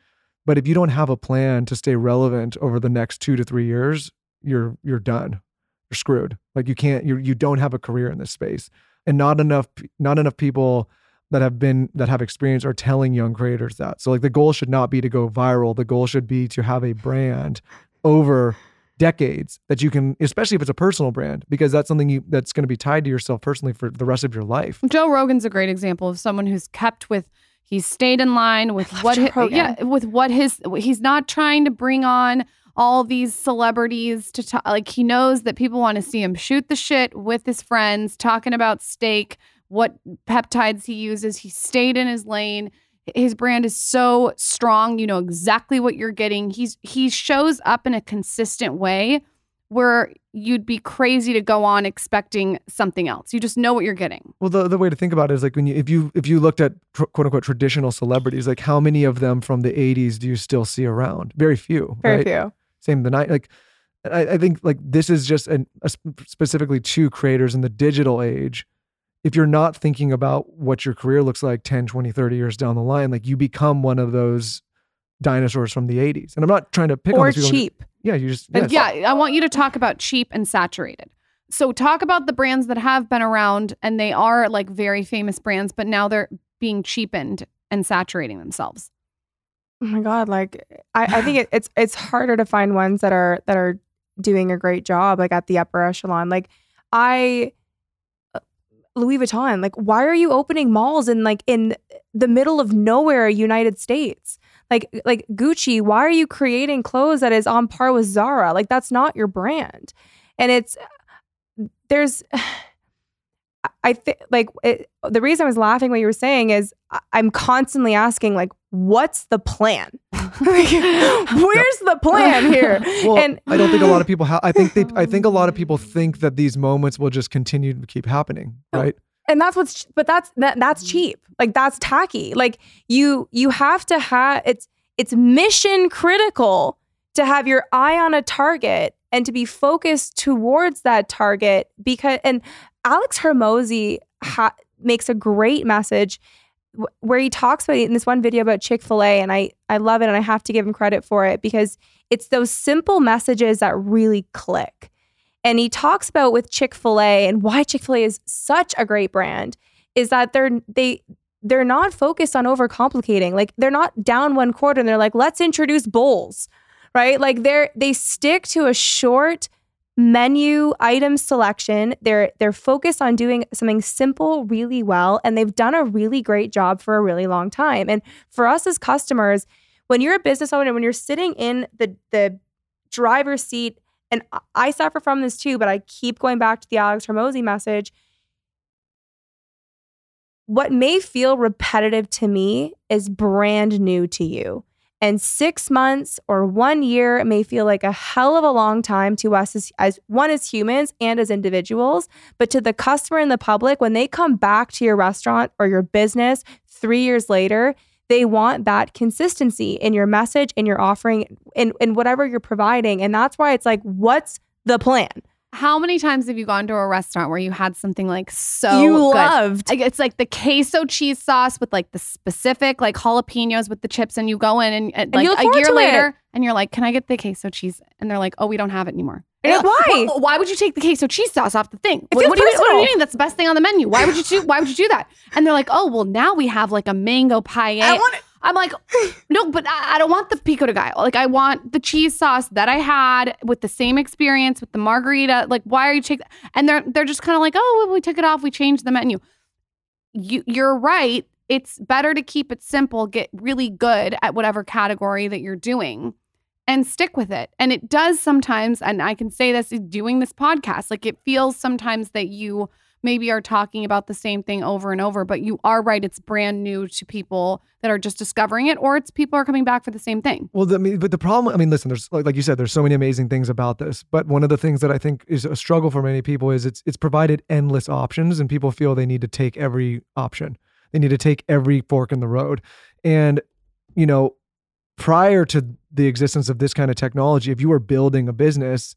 but if you don't have a plan to stay relevant over the next two to three years, you're, you're done. You're screwed. Like, you can't, you you don't have a career in this space. And not enough, not enough people that have been that have experience are telling young creators that. So like the goal should not be to go viral. The goal should be to have a brand over decades that you can especially if it's a personal brand because that's something you that's going to be tied to yourself personally for the rest of your life. Joe Rogan's a great example of someone who's kept with he's stayed in line with what Joe hi- Rogan. yeah with what his he's not trying to bring on all these celebrities to talk like he knows that people want to see him shoot the shit with his friends talking about steak what peptides he uses he stayed in his lane his brand is so strong you know exactly what you're getting he's he shows up in a consistent way where you'd be crazy to go on expecting something else you just know what you're getting Well, the, the way to think about it is like when you if you if you looked at tr- quote unquote traditional celebrities, like how many of them from the '80s do you still see around? Very few. Very right? few. Same the night. Like I, I think like this is just an, sp- specifically to creators in the digital age. If you're not thinking about what your career looks like 10, 20, 30 years down the line, like you become one of those dinosaurs from the 80s. And I'm not trying to pick on Or people. cheap. Yeah, you just yes. yeah, I want you to talk about cheap and saturated. So talk about the brands that have been around and they are like very famous brands, but now they're being cheapened and saturating themselves. Oh my god, like I, I think it, it's it's harder to find ones that are that are doing a great job like at the upper echelon. Like I uh, Louis Vuitton, like why are you opening malls in like in the middle of nowhere, United States? Like like Gucci, why are you creating clothes that is on par with Zara? Like that's not your brand. And it's there's I think like it, the reason I was laughing what you were saying is I- I'm constantly asking like what's the plan? Like, Where's the plan here? Well, and I don't think a lot of people have. I think they. I think a lot of people think that these moments will just continue to keep happening, Oh, right? and that's what's but that's that, that's mm. cheap like that's tacky like you you have to have it's it's mission critical to have your eye on a target and to be focused towards that target because and Alex Hormozi ha- makes a great message wh- where he talks about in this one video about chick-fil-a and i i love it and i have to give him credit for it because it's those simple messages that really click and he talks about with Chick-fil-A and why Chick-fil-A is such a great brand is that they're they they're not focused on overcomplicating. Like they're not down one quarter and they're like, let's introduce bowls. Right? Like they're they stick to a short menu item selection. They're they're focused on doing something simple really well and they've done a really great job for a really long time. And for us as customers, when you're a business owner, when you're sitting in the the driver's seat and I- suffer from this too, but I keep going back to the Alex Hormozi message. What may feel repetitive to me is brand new to you. And six months or one year may feel like a hell of a long time to us as, as one as humans and as individuals. But to the customer and the public, when they come back to your restaurant or your business three years later, they want that consistency in your message, in your offering, in, in whatever you're providing. And that's why it's like, what's the plan? How many times have you gone to a restaurant where you had something like so you good? loved. Like, It's like the queso cheese sauce with like the specific like jalapenos with the chips, and you go in and, and, And like a year to it. later, and you're like, "Can I get the queso cheese?" And they're like, "Oh, we don't have it anymore." And like, why? Well, why would you take the queso cheese sauce off the thing? What, what do you, what do you mean? That's the best thing on the menu. Why would you do? Why would you do that? And they're like, "Oh, well, now we have like a mango paella." I want it. I'm like, no, but I, I don't want the pico de gallo. Like, I want the cheese sauce that I had with the same experience with the margarita. Like, why are you taking? And they're they're just kind of like, oh, well, we took it off. We changed the menu. You you're right. It's better to keep it simple. Get really good at whatever category that you're doing, and stick with it. And it does sometimes. And I can say this doing this podcast. Like, it feels sometimes that you maybe are talking about the same thing over and over, but you are right. It's brand new to people that are just discovering it, or it's people are coming back for the same thing. Well, the, I mean, but the problem, I mean, listen, there's like, you said, there's so many amazing things about this. But one of the things that I think is a struggle for many people is it's it's provided endless options, and people feel they need to take every option. They need to take every fork in the road. And you know, prior to the existence of this kind of technology, if you were building a business,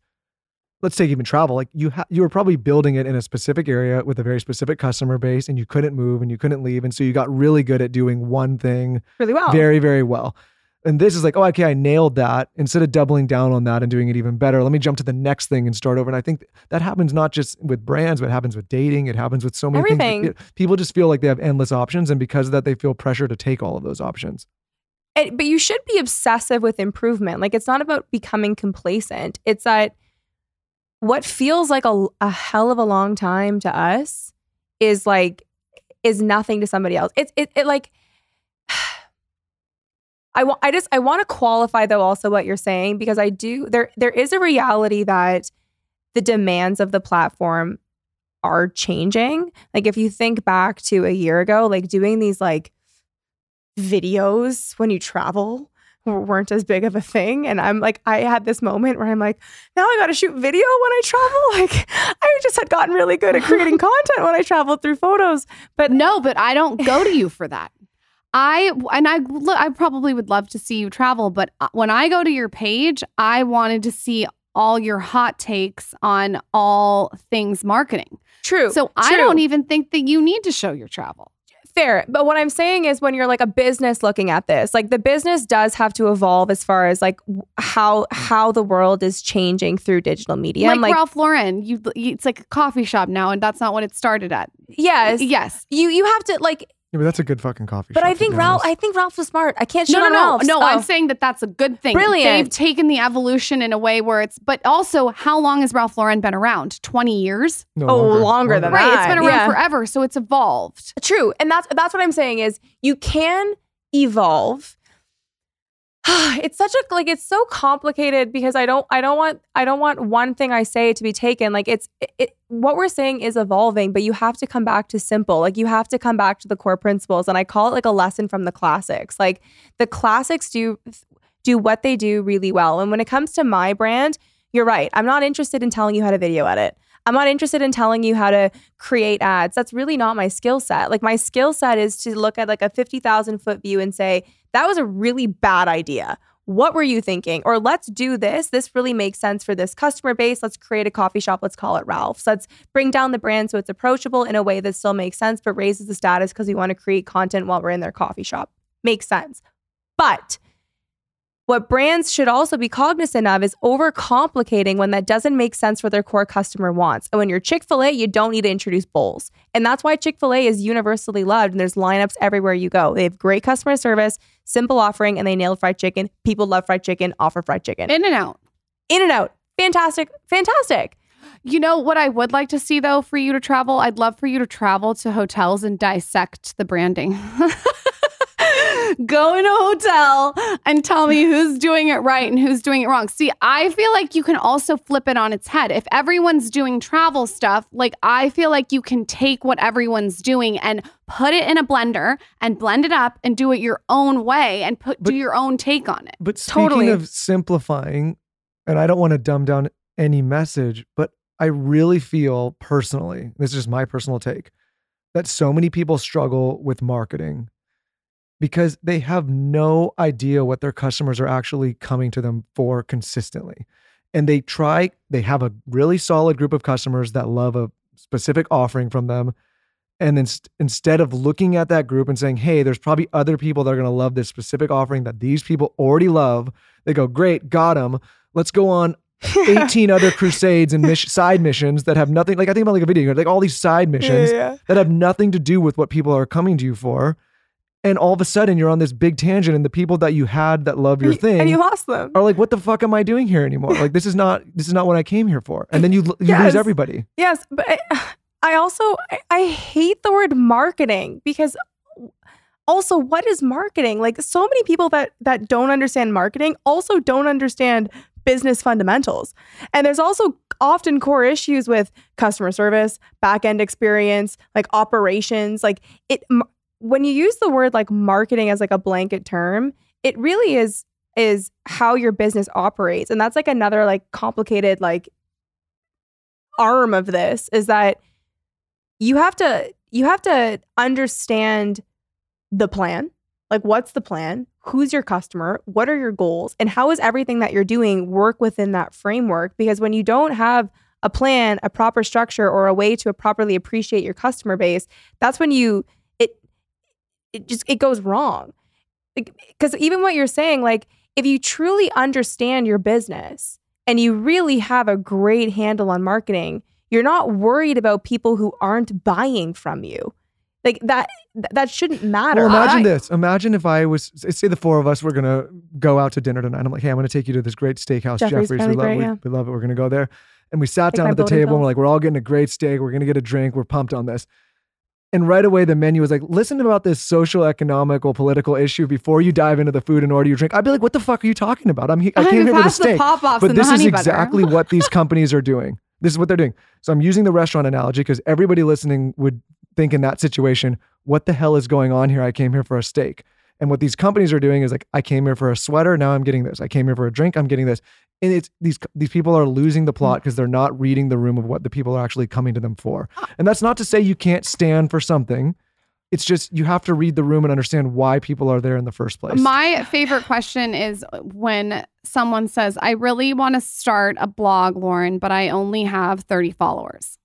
let's take even travel, like you ha- you were probably building it in a specific area with a very specific customer base, and you couldn't move and you couldn't leave, and so you got really good at doing one thing Really well. very very well and this is like oh okay i nailed that instead of doubling down on that and doing it even better let me jump to the next thing and start over and i think that happens not just with brands but it happens with dating it happens with so many Everything. things people just feel like they have endless options and because of that they feel pressure to take all of those options And- but you should be obsessive with improvement. Like it's not about becoming complacent. It's that what feels like a, a hell of a long time to us is like is nothing to somebody else. It's it, it like I want I just I want to qualify though also what you're saying because I do there there is a reality that the demands of the platform are changing. Like if you think back to a year ago, like doing these like videos when you travel weren't as big of a thing. And I'm like, I had this moment where I'm like, now I got to shoot video when I travel. Like, I just had gotten really good at creating content when I traveled through photos. But No, but I don't go to you for that. I and I look, I probably would love to see you travel, but uh, when I go to your page, I wanted to see all your hot takes on all things marketing. true. So I don't even think that you need to show your travel. Fair. But what I'm saying is when you're like a business looking at this, like the business does have to evolve as far as like how how the world is changing through digital media. like, like Ralph Lauren, you, it's like a coffee shop now, and that's not what it started at. yes, Yes, you you have to like Yeah, but that's a good fucking coffee But shop. I think Ralph. I think Ralph was smart. I can't shit No, no, on no, Ralph's. no. Oh. I'm saying that that's a good thing. Brilliant. They've taken the evolution in a way where it's, but also, how long has Ralph Lauren been around? 20 years? No, Oh, longer than that. Right. It's been around Yeah. forever. So it's evolved. True. And that's that's what I'm saying is you can evolve. it's such a like it's so complicated because I don't I don't want I don't want one thing I say to be taken. Like it's it, it what we're saying is evolving but you have to come back to simple. Like you have to come back to the core principles and I call it like a lesson from the classics. Like the classics do do what they do really well and when it comes to my brand you're right. I'm not interested in telling you how to video edit I'm not interested in telling you how to create ads. That's really not my skill set. Like my skill set is to look at like a 50,000 foot view and say, that was a really bad idea. What were you thinking? Or let's do this. This really makes sense for this customer base. Let's create a coffee shop. Let's call it Ralph's. Let's bring down the brand so it's approachable in a way that still makes sense, but raises the status because we want to create content while we're in their coffee shop. Makes sense. But what brands should also be cognizant of is overcomplicating when that doesn't make sense for their core customer wants. And when you're Chick fil A, you don't need to introduce bowls. And that's why Chick fil A is universally loved and there's lineups everywhere you go. They have great customer service, simple offering, and they nailed fried chicken. People love fried chicken, offer fried chicken. In and out. In and out. Fantastic. Fantastic. You know what I would like to see though for you to travel? I'd love for you to travel to hotels and dissect the branding. Go in a hotel and tell me who's doing it right and who's doing it wrong. See, I feel like you can also flip it on its head. If everyone's doing travel stuff, like I feel like you can take what everyone's doing and put it in a blender and blend it up and do it your own way and put But- do your own take on it. But speaking Totally. of simplifying, and I don't want to dumb down any message, but I really feel personally, this is just my personal take, that so many people struggle with marketing because they have no idea what their customers are actually coming to them for consistently. And they try, they have a really solid group of customers that love a specific offering from them. And then st- instead of looking at that group and saying, hey, there's probably other people that are going to love this specific offering that these people already love, they go, great, got them. Let's go on 18 other crusades and side missions that have nothing. Like I think about like a video, game, like all these side missions yeah. that have nothing to do with what people are coming to you for. And all of a sudden you're on this big tangent and the people that you had that love your thing And you lost them. are like, what the fuck am I doing here anymore? Like this is not, this is not what I came here for. And then you, you Yes. lose everybody. Yes, but I, I also I, I hate the word marketing because also what is marketing? Like so many people that that don't understand marketing also don't understand business fundamentals. And there's also often core issues with customer service, back end experience, like operations, like it when you use the word like marketing as like a blanket term, it really is is how your business operates. And that's like another like complicated like arm of this is that you have to you have to understand the plan. Like what's the plan? Who's your customer? What are your goals? And how is everything that you're doing work within that framework? Because when you don't have a plan a proper structure or a way to properly appreciate your customer base that's when you it just it goes wrong because even what you're saying like if you truly understand your business and you really have a great handle on marketing, you're not worried about people who aren't buying from you. Like that that shouldn't matter. Well, imagine I- this. Imagine if I was, say the four of us were going to go out to dinner tonight. I'm like, hey, I'm going to take you to this great steakhouse, Jeffrey's Jeffrey's. We love, great, we, yeah. we love it. We're going to go there. And we sat down at the table and we're like, we're all getting a great steak. We're going to get a drink. We're pumped on this. And right away, the menu was like, listen about this social, economical, political issue before you dive into the food and order your drink. I'd be like, what the fuck are you talking about? I'm he- I came here for the Pass the steak. But this is exactly what these companies are doing. This is what they're doing. So I'm using the restaurant analogy because everybody listening would think in that situation, what the hell is going on here? I came here for a steak. And what these companies are doing is like, I came here for a sweater, now I'm getting this. I came here for a drink, I'm getting this. And it's these these people are losing the plot mm. because they're not reading the room of what the people are actually coming to them for. Ah. And that's not to say you can't stand for something. It's just you have to read the room and understand why people are there in the first place. My favorite question is when someone says, I really want to start a blog, Lauryn, but I only have 30 followers.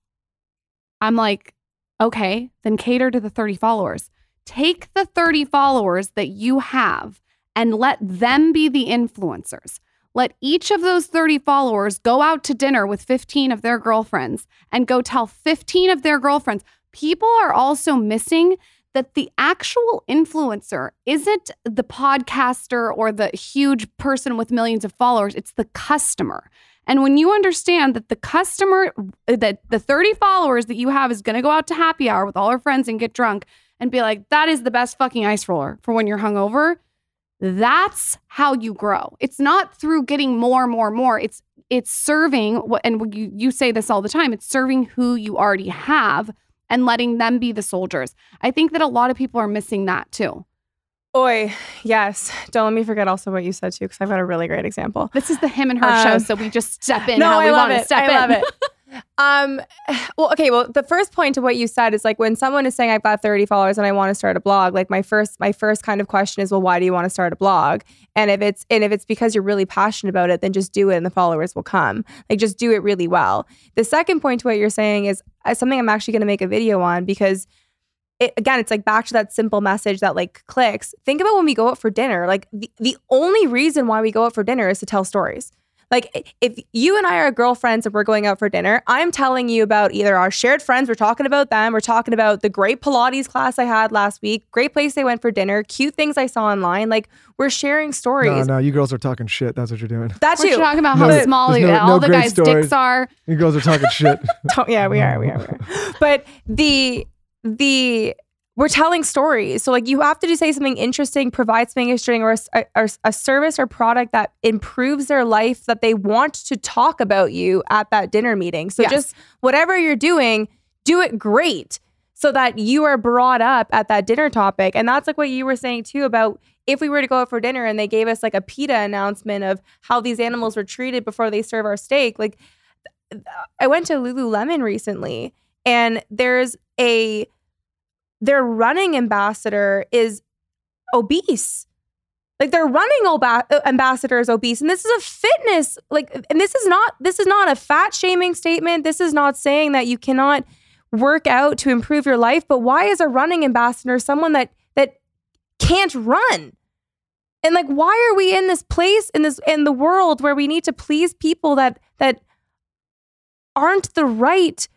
I'm like, okay, then cater to the 30 followers. Take the 30 followers that you have and let them be the influencers. Let each of those 30 followers go out to dinner with 15 of their girlfriends and go tell 15 of their girlfriends. People are also missing that the actual influencer isn't the podcaster or the huge person with millions of followers, it's the customer. And when you understand that the customer, that the 30 followers that you have is going to go out to happy hour with all her friends and get drunk and be like, that is the best fucking ice roller for when you're hungover, that's how you grow. It's not through getting more, more, more. It's it's serving what and you you say this all the time. It's serving who you already have and letting them be the soldiers. I think that a lot of people are missing that too. Oi, yes. Don't let me forget also what you said too, because I've got a really great example. This is the him and her Um, show, so we just step in no, how I we love want to it. step I in. love it. Um, well, okay. Well, the first point to what you said is like when someone is saying I've got 30 followers and I want to start a blog, like my first, my first kind of question is, well, why do you want to start a blog? And if it's, and if it's because you're really passionate about it, then just do it and the followers will come. Like just do it really well. The second point to what you're saying is uh, something I'm actually going to make a video on because it, again, it's like back to that simple message that like clicks. Think about when we go out for dinner. Like the, the only reason why we go out for dinner is to tell stories. Like if you and I are girlfriends and we're going out for dinner, I'm telling you about either our shared friends, we're talking about them, we're talking about the great Pilates class I had last week, great place they went for dinner, cute things I saw online. Like we're sharing stories. No, no, you girls are talking shit. That's what you're doing. That We're talking about No, how small there's no- all no the great guys' stories. dicks are. You girls are talking shit. Yeah, we are, we are, we are. But the the we're telling stories. So like you have to just say something interesting, provide something interesting, or a, or a service or product that improves their life that they want to talk about you at that dinner meeting. So Yes. just whatever you're doing, do it great so that you are brought up at that dinner topic. And that's like what you were saying too about if we were to go out for dinner and they gave us like a PETA announcement of how these animals were treated before they serve our steak, like I went to Lululemon recently and there's a their running ambassador is obese. Like their running oba- ambassador is obese and this is a fitness like and this is not this is not a fat shaming statement. This is not saying that you cannot work out to improve your life, but why is a running ambassador someone that that can't run? And like why are we in this place in this in the world where we need to please people that that aren't the right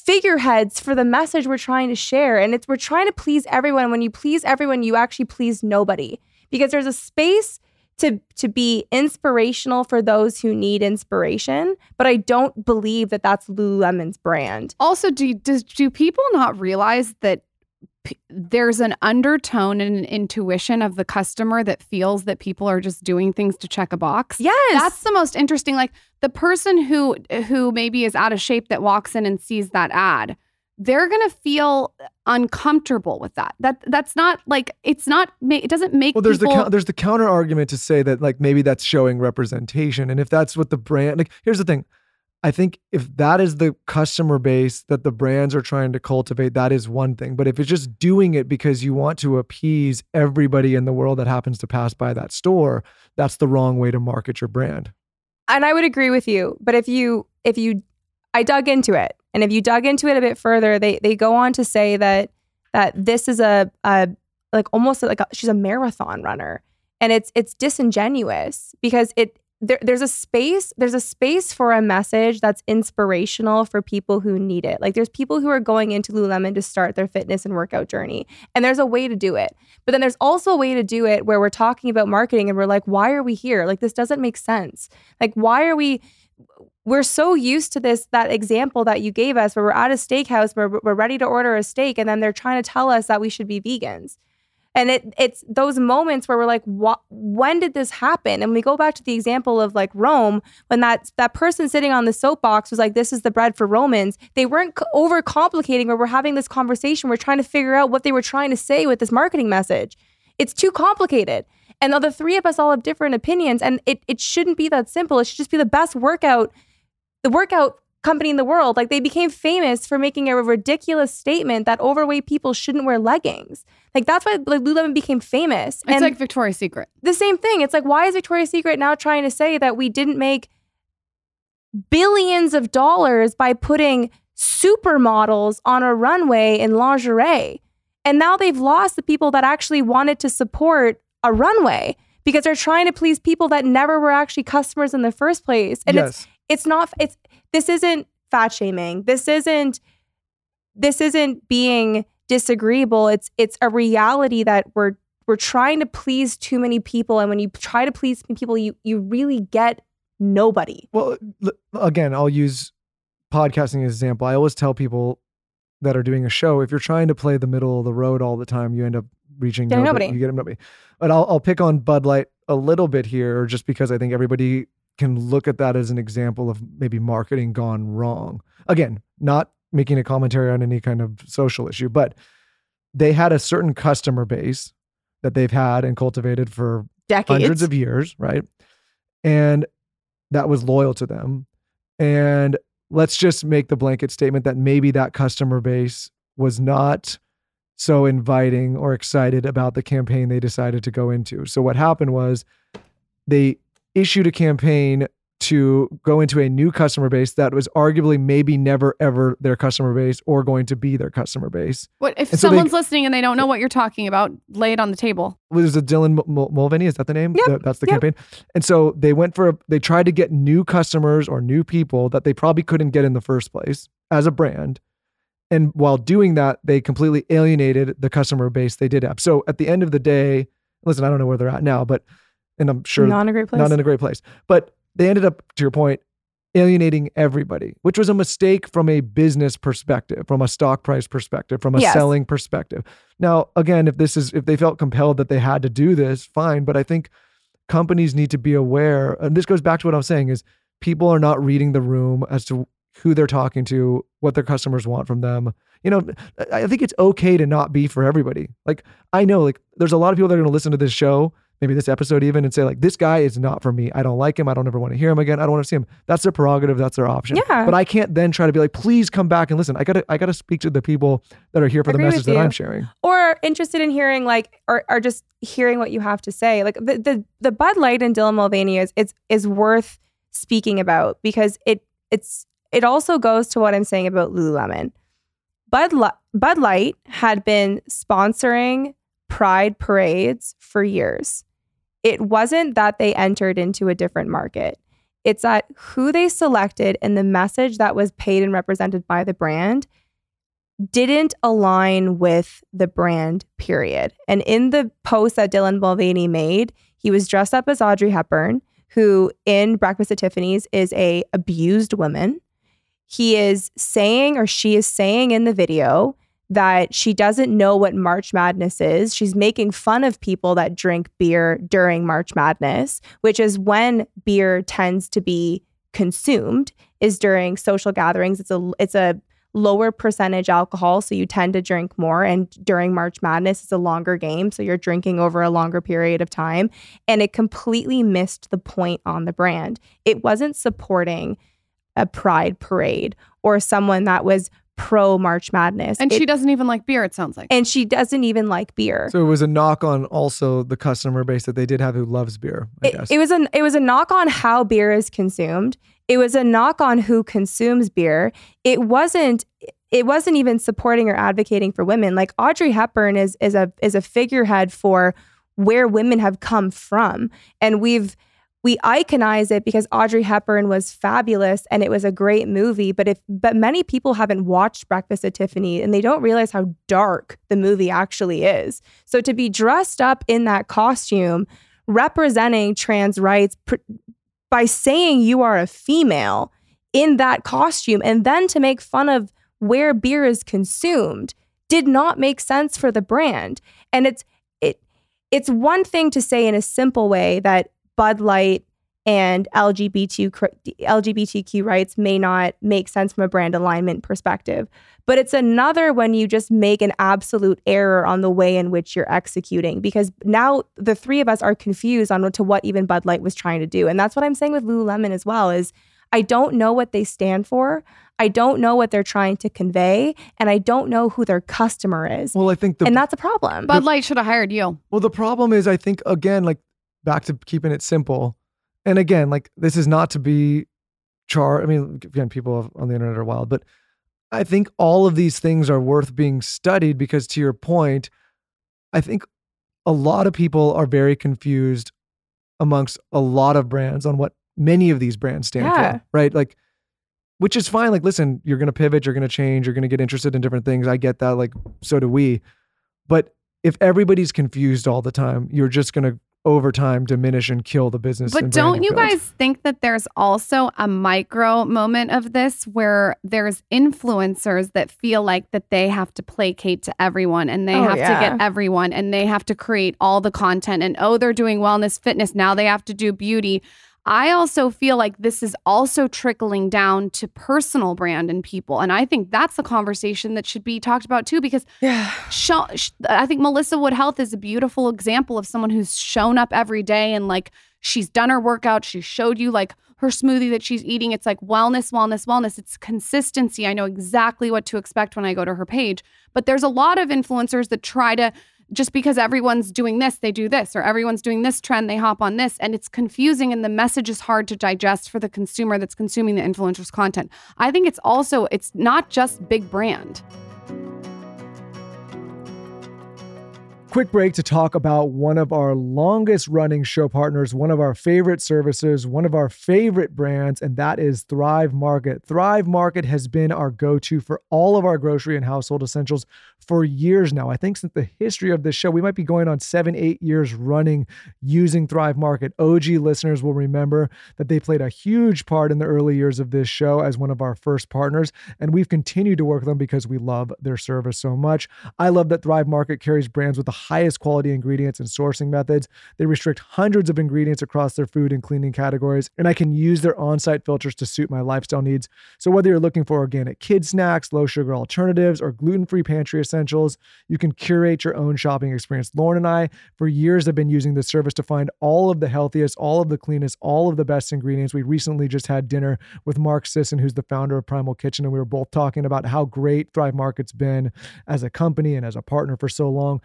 figureheads for the message we're trying to share. And it's we're trying to please everyone. When you please everyone you actually please nobody. Because there's a space to to be inspirational for those who need inspiration but i don't believe that that's lululemon's brand. Also, do does do people not realize that there's an undertone and an intuition of the customer that feels that people are just doing things to check a box? yes That's the most interesting. Like the person who who maybe is out of shape that walks in and sees that ad, they're gonna feel uncomfortable with that. That that's not like it's not. It doesn't make Well, there's people. the cou- there's the counter argument to say that like maybe that's showing representation, and if that's what the brand like, here's the thing. I think if that is the customer base that the brands are trying to cultivate, that is one thing. But if it's just doing it because you want to appease everybody in the world that happens to pass by that store, that's the wrong way to market your brand. and I would agree with you. But if you if you I dug into it, and if you dug into it a bit further, they they go on to say that that this is a a like almost like a, she's a marathon runner, and it's it's disingenuous because it there, there's a space there's a space for a message that's inspirational for people who need it. Like there's people who are going into Lululemon to start their fitness and workout journey, and there's a way to do it. But then there's also a way to do it where we're talking about marketing and we're like, why are we here? Like this doesn't make sense. Like why are we? We're so used to this that example that you gave us where we're at a steakhouse where we're ready to order a steak and then they're trying to tell us that we should be vegans. And it it's those moments where we're like, what, when did this happen? And we go back to the example of like Rome, when that that person sitting on the soapbox was like, this is the bread for Romans. They weren't c- overcomplicating where we're having this conversation. We're trying to figure out what they were trying to say with this marketing message. It's too complicated. And the three of us all have different opinions. And it, it shouldn't be that simple. It should just be the best workout, the workout company in the world. Like they became famous for making a ridiculous statement that overweight people shouldn't wear leggings. Like that's why like, Lululemon became famous. it's and like Victoria's Secret. the same thing. It's like, why is Victoria's Secret now trying to say that we didn't make billions of dollars by putting supermodels on a runway in lingerie? And now they've lost the people that actually wanted to support a runway because they're trying to please people that never were actually customers in the first place. And it's it's not it's this isn't fat shaming. This isn't this isn't being disagreeable. It's it's a reality that we're we're trying to please too many people, and when you try to please people, you you really get nobody. Well, again, I'll use podcasting as an example. I always tell people that are doing a show, if you're trying to play the middle of the road all the time, you end up reaching nobody. nobody. You get nobody. But I'll, I'll pick on Bud Light a little bit here, just because I think everybody can look at that as an example of maybe marketing gone wrong. Again, not making a commentary on any kind of social issue, but they had a certain customer base that they've had and cultivated for Decades. hundreds of years, right? And that was loyal to them. And let's just make the blanket statement that maybe that customer base was not so inviting or excited about the campaign they decided to go into. So what happened was they issued a campaign to go into a new customer base that was arguably maybe never ever their customer base or going to be their customer base. What if And so they- someone's listening and they don't know what you're talking about? Lay it on the table. was it Dylan Mul- Mul- Mulvaney? Is that the name? Yep, The- that's the yep. campaign. And so they went for, a, they tried to get new customers or new people that they probably couldn't get in the first place as a brand. And while doing that, they completely alienated the customer base they did have. So at the end of the day, listen, I don't know where they're at now, but, and I'm sure not in a great place. not in a great place. But they ended up, to your point, alienating everybody, which was a mistake from a business perspective, from a stock price perspective, from a Yes. selling perspective. Now, again, if this is if they felt compelled that they had to do this, fine. But I think companies need to be aware, and this goes back to what I'm saying is people are not reading the room as to who they're talking to, what their customers want from them. You know, I I think it's okay to not be for everybody. Like I know, like there's a lot of people that are going to listen to this show, maybe this episode even, and say like, this guy is not for me. I don't like him. I don't ever want to hear him again. I don't want to see him. That's their prerogative. That's their option. Yeah. But I can't then try to be like, please come back and listen. I gotta, I gotta speak to the people that are here for Agree the message that. I'm sharing. or interested in hearing like or, or just hearing what you have to say like the the, the bud light and dylan mulvaney is it's is worth speaking about because it it's it also goes to what i'm saying about lululemon bud, Li- bud light had been sponsoring pride parades for years it wasn't that they entered into a different market it's that who they selected and the message that was paid and represented by the brand didn't align with the brand, period. And in the post that Dylan Mulvaney made, he was dressed up as Audrey Hepburn, who in Breakfast at Tiffany's is a abused woman. He is saying, or she is saying in the video, that she doesn't know what March Madness is. She's making fun of people that drink beer during March Madness, which is when beer tends to be consumed is during social gatherings. It's a it's a lower percentage alcohol, so you tend to drink more. And during March Madness, it's a longer game, so you're drinking over a longer period of time. And it completely missed the point on the brand. It wasn't supporting a pride parade or someone that was pro March Madness. And It- she doesn't even like beer, it sounds like. and she doesn't even like beer. So it was a knock on also the customer base that they did have who loves beer. I it, guess. it was a it was a knock on how beer is consumed. It was a knock on who consumes beer. It wasn't it wasn't even supporting or advocating for women. Like Audrey Hepburn is is a is a figurehead for where women have come from. And we've we iconize it because Audrey Hepburn was fabulous and it was a great movie. But if but many people haven't watched Breakfast at Tiffany and they don't realize how dark the movie actually is. So to be dressed up in that costume, representing trans rights pr- by saying you are a female in that costume and then to make fun of where beer is consumed did not make sense for the brand. And it's it it's one thing to say in a simple way that Bud Light and LGBT, cr- LGBTQ rights may not make sense from a brand alignment perspective. But it's another when you just make an absolute error on the way in which you're executing, because now the three of us are confused on what, to what even Bud Light was trying to do. And that's what I'm saying with Lululemon as well is I don't know what they stand for. I don't know what they're trying to convey, and I don't know who their customer is. well, I think the and that's a problem. Bud Light should have hired you. Well, the problem is, I think again, like back to keeping it simple, and again, like this is not to be char. I mean, again, people on the internet are wild, but I think all of these things are worth being studied because, to your point, I think a lot of people are very confused amongst a lot of brands on what many of these brands stand Yeah. for, right? Like which is fine. Like, listen, you're going to pivot, you're going to change, you're going to get interested in different things. I get that. Like, so do we. But if everybody's confused all the time, you're just going to over time diminish and kill the business. But don't you build. guys think that there's also a micro moment of this where there's influencers that feel like that they have to placate to everyone and they Oh, have yeah. to get everyone and they have to create all the content and oh they're doing wellness fitness now they have to do beauty. I also feel like this is also trickling down to personal brand and people and I think that's a conversation that should be talked about too because Yeah. show, sh- I think Melissa Wood Health is a beautiful example of someone who's shown up every day and like she's done her workout. She showed you like her smoothie that she's eating. It's like wellness, wellness, wellness. It's consistency. I know exactly what to expect when I go to her page. But there's a lot of influencers that try to just because everyone's doing this, they do this, or everyone's doing this trend, they hop on this. And it's confusing and the message is hard to digest for the consumer that's consuming the influencer's content. I think it's also, it's not just big brand. Quick break to talk about one of our longest running show partners, one of our favorite services, one of our favorite brands, and that is Thrive Market. Thrive Market has been our go to for all of our grocery and household essentials for years now. I think since the history of this show, we might be going on seven, eight years running using Thrive Market. OG listeners will remember that they played a huge part in the early years of this show as one of our first partners, and we've continued to work with them because we love their service so much. I love that Thrive Market carries brands with the highest quality ingredients and sourcing methods. They restrict hundreds of ingredients across their food and cleaning categories, and I can use their on site filters to suit my lifestyle needs. So, whether you're looking for organic kid snacks, low sugar alternatives, or gluten free pantry essentials, you can curate your own shopping experience. Lauryn and I, for years, have been using this service to find all of the healthiest, all of the cleanest, all of the best ingredients. We recently just had dinner with Mark Sisson, who's the founder of Primal Kitchen, and we were both talking about how great Thrive Market's been as a company and as a partner for so long.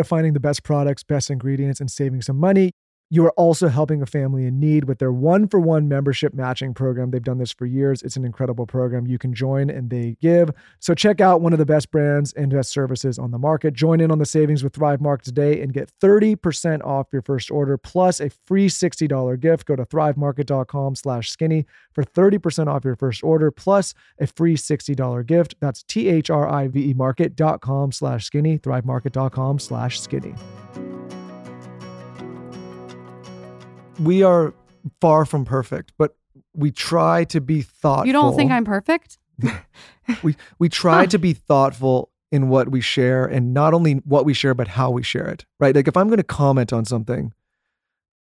Of finding the best products, best ingredients, and saving some money, you are also helping a family in need with their one for one membership matching program. They've done this for years. It's an incredible program. You can join and they give. So check out one of the best brands and best services on the market. Join in on the savings with Thrive Market today and get 30% off your first order plus a free $60 gift. Go to thrivemarket.com slash skinny for 30% off your first order plus a free $60 gift. That's T-H-R-I-V-E market.com slash skinny, thrivemarket.com slash skinny. We are far from perfect, but we try to be thoughtful. You don't think I'm perfect? we we try to be thoughtful in what we share and not only what we share but how we share it. Right? Like if I'm going to comment on something,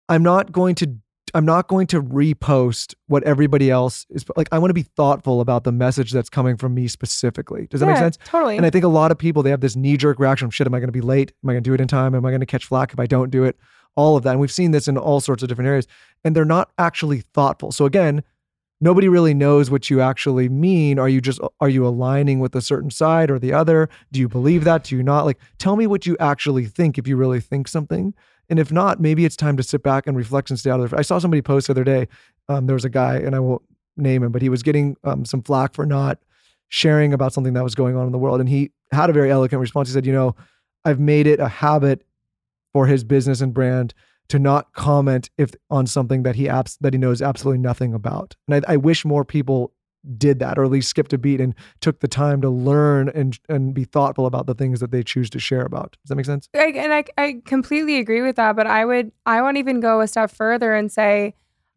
I'm not going to I'm not going to repost what everybody else is like I want to be thoughtful about the message that's coming from me specifically. Does that make sense? Totally. And I think a lot of people they have this knee jerk reaction. Shit, am I going to be late? Am I going to do it in time? Am I going to catch flack if I don't do it? All of that, and we've seen this in all sorts of different areas, and they're not actually thoughtful. So again, nobody really knows what you actually mean. Are you just are you aligning with a certain side or the other? Do you believe that? Do you not? Like, tell me what you actually think if you really think something. And if not, maybe it's time to sit back and reflect and stay out of it. I saw somebody post the other day. Um, there was a guy, and I won't name him, but he was getting um, some flack for not sharing about something that was going on in the world. And he had a very eloquent response. He said, You know, I've made it a habit for his business and brand to not comment if on something that he abs- that he knows absolutely nothing about. And I, I wish more people did that, or at least skipped a beat and took the time to learn and and be thoughtful about the things that they choose to share about. Does that make sense? I, and I, I completely agree with that, but I would I want to even go a step further and say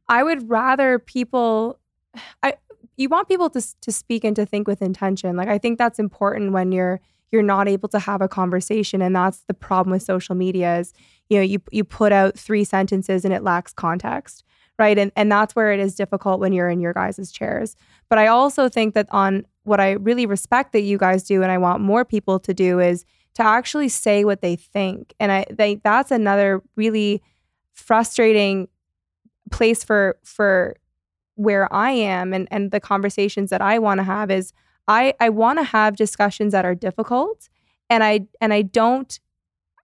I would rather people I you want people to to speak and to think with intention. Like I think that's important when you're you're not able to have a conversation. And that's the problem with social media is you know you you put out three sentences and it lacks context right? And and that's where it is difficult when you're in your guys' chairs. But i also think that on what i really respect that you guys do and i want more people to do is to actually say what they think. And i think that's another really frustrating place for for where i am and and the conversations that i want to have is i i want to have discussions that are difficult and i and i don't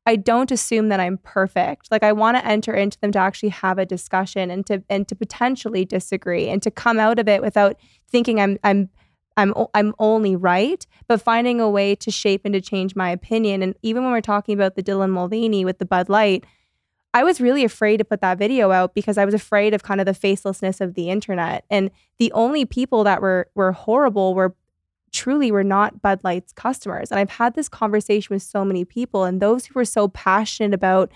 I don't assume that I'm perfect. Like I want to enter into them to actually have a discussion and to and to potentially disagree and to come out of it without thinking I'm I'm I'm I'm only right, but finding a way to shape and to change my opinion. And even when we're talking about the Dylan Mulvaney with the Bud Light, I was really afraid to put that video out because I was afraid of kind of the facelessness of the internet. And the only people that were were horrible were truly were not Bud Light's customers. And I've had this conversation with so many people, and those who were so passionate about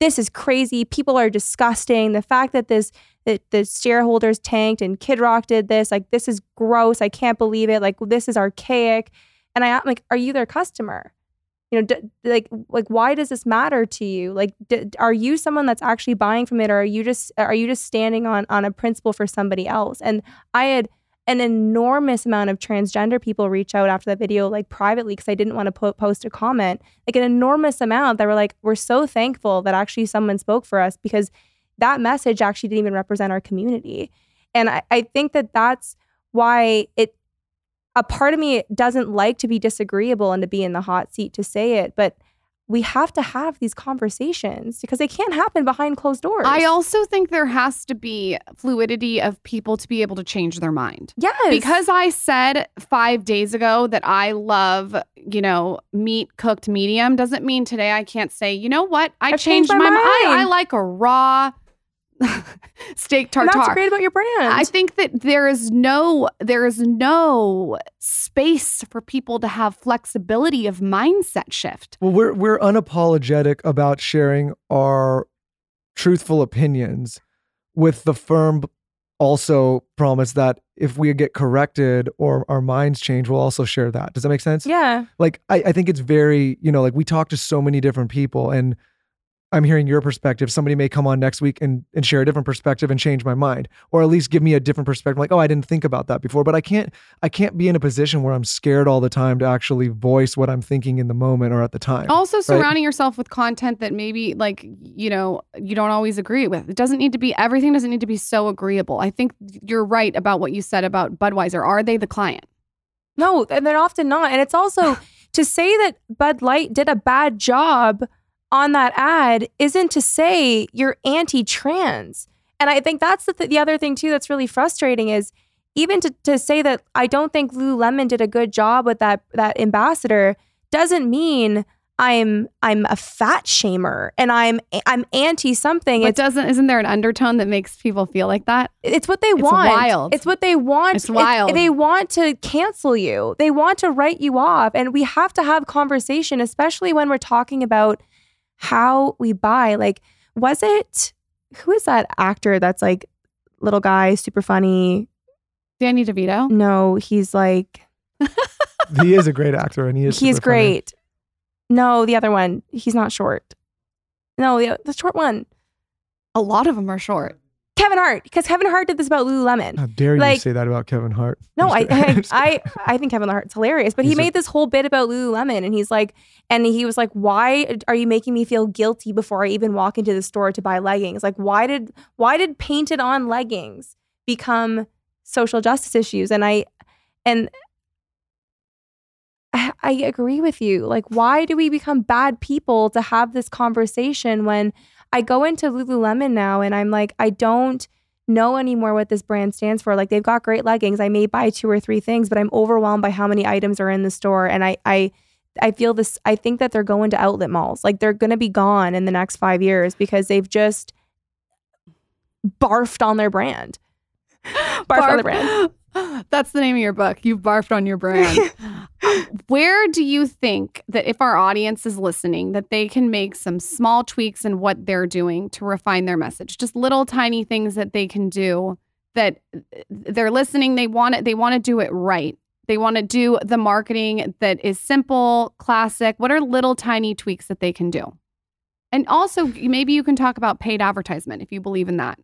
this is crazy. People are disgusting. The fact that this that the shareholders tanked and Kid Rock did this, like this is gross. I can't believe it. Like this is archaic. And I am like, are you their customer? You know, d- like like why does this matter to you? Like, d- are you someone that's actually buying from it, or are you just are you just standing on on a principle for somebody else? And I had an enormous amount of transgender people reach out after that video, like privately, because I didn't want to po- post a comment. Like an enormous amount that were like, we're so thankful that actually someone spoke for us because that message actually didn't even represent our community. And I, I think that that's why it, a part of me doesn't like to be disagreeable and to be in the hot seat to say it, but we have to have these conversations because they can't happen behind closed doors. I also think there has to be fluidity of people to be able to change their mind. yes Because I said five days ago that I love, you know, meat cooked medium doesn't mean today I can't say, you know what? I I've changed, changed my my mind. I, I like a raw steak and tartare. that's great about your brand. I think that there is no there is no space for people to have flexibility of mindset shift. Well, we're we're unapologetic about sharing our truthful opinions with the firm also promise that if we get corrected or our minds change, we'll also share that. Does that make sense? yeah. Like I, I think it's very, you know, like we talk to so many different people and I'm hearing your perspective. Somebody may come on next week and, and share a different perspective and change my mind, or at least give me a different perspective. Like, oh, I didn't think about that before. But I can't I can't be in a position where I'm scared all the time to actually voice what I'm thinking in the moment or at the time. Also surrounding yourself with content that maybe like, you know, you don't always agree with. It doesn't need to be everything doesn't need to be so agreeable. I think you're right about what you said about Budweiser. Are they the client? No, and they're often not. And it's also to say that Bud Light did a bad job on that ad isn't to say you're anti-trans. And I think that's the, th- the other thing too that's really frustrating is even to, to say that I don't think Lululemon did a good job with that that ambassador doesn't mean I'm I'm a fat shamer and I'm I'm anti something. It doesn't isn't there an undertone that makes people feel like that? it's what they It's want. wild. It's what they want. It's wild. they want to cancel you. They want to write you off. And we have to have conversation, especially when we're talking about how we buy. Like, was it who is that actor that's like little guy, super funny? Danny DeVito. No, he's like he is a great actor and he is he's super funny. great. No, the other one. He's not short. No, the, the short one. A lot of them are short. Kevin Hart, because Kevin Hart did this about Lululemon. How dare you Like- say that about Kevin Hart? No, I. I, I. I think Kevin Hart's hilarious, but he He's a- made this whole bit about Lululemon, and he's like, and he was like, "Why are you making me feel guilty before I even walk into the store to buy leggings? Like, why did why did painted on leggings become social justice issues?" And I, and I I agree with you. Like, why do we become bad people to have this conversation when I go into Lululemon now and I'm like, I don't know anymore what this brand stands for. Like they've got great leggings. I may buy two or three things, but I'm overwhelmed by how many items are in the store. And I I I feel this I think that they're going to outlet malls. Like they're gonna be gone in the next five years because they've just barfed on their brand. Barfed on the brand. That's the name of your book. You've barfed on your brand. Where do you think that if our audience is listening, that they can make some small tweaks in what they're doing to refine their message? Just little tiny things that they can do that uh, they're listening, they want it, they want to do it right. They want to do the marketing that is simple, classic. What are little tiny tweaks that they can do? And also, maybe you can talk about paid advertisement if you believe in that.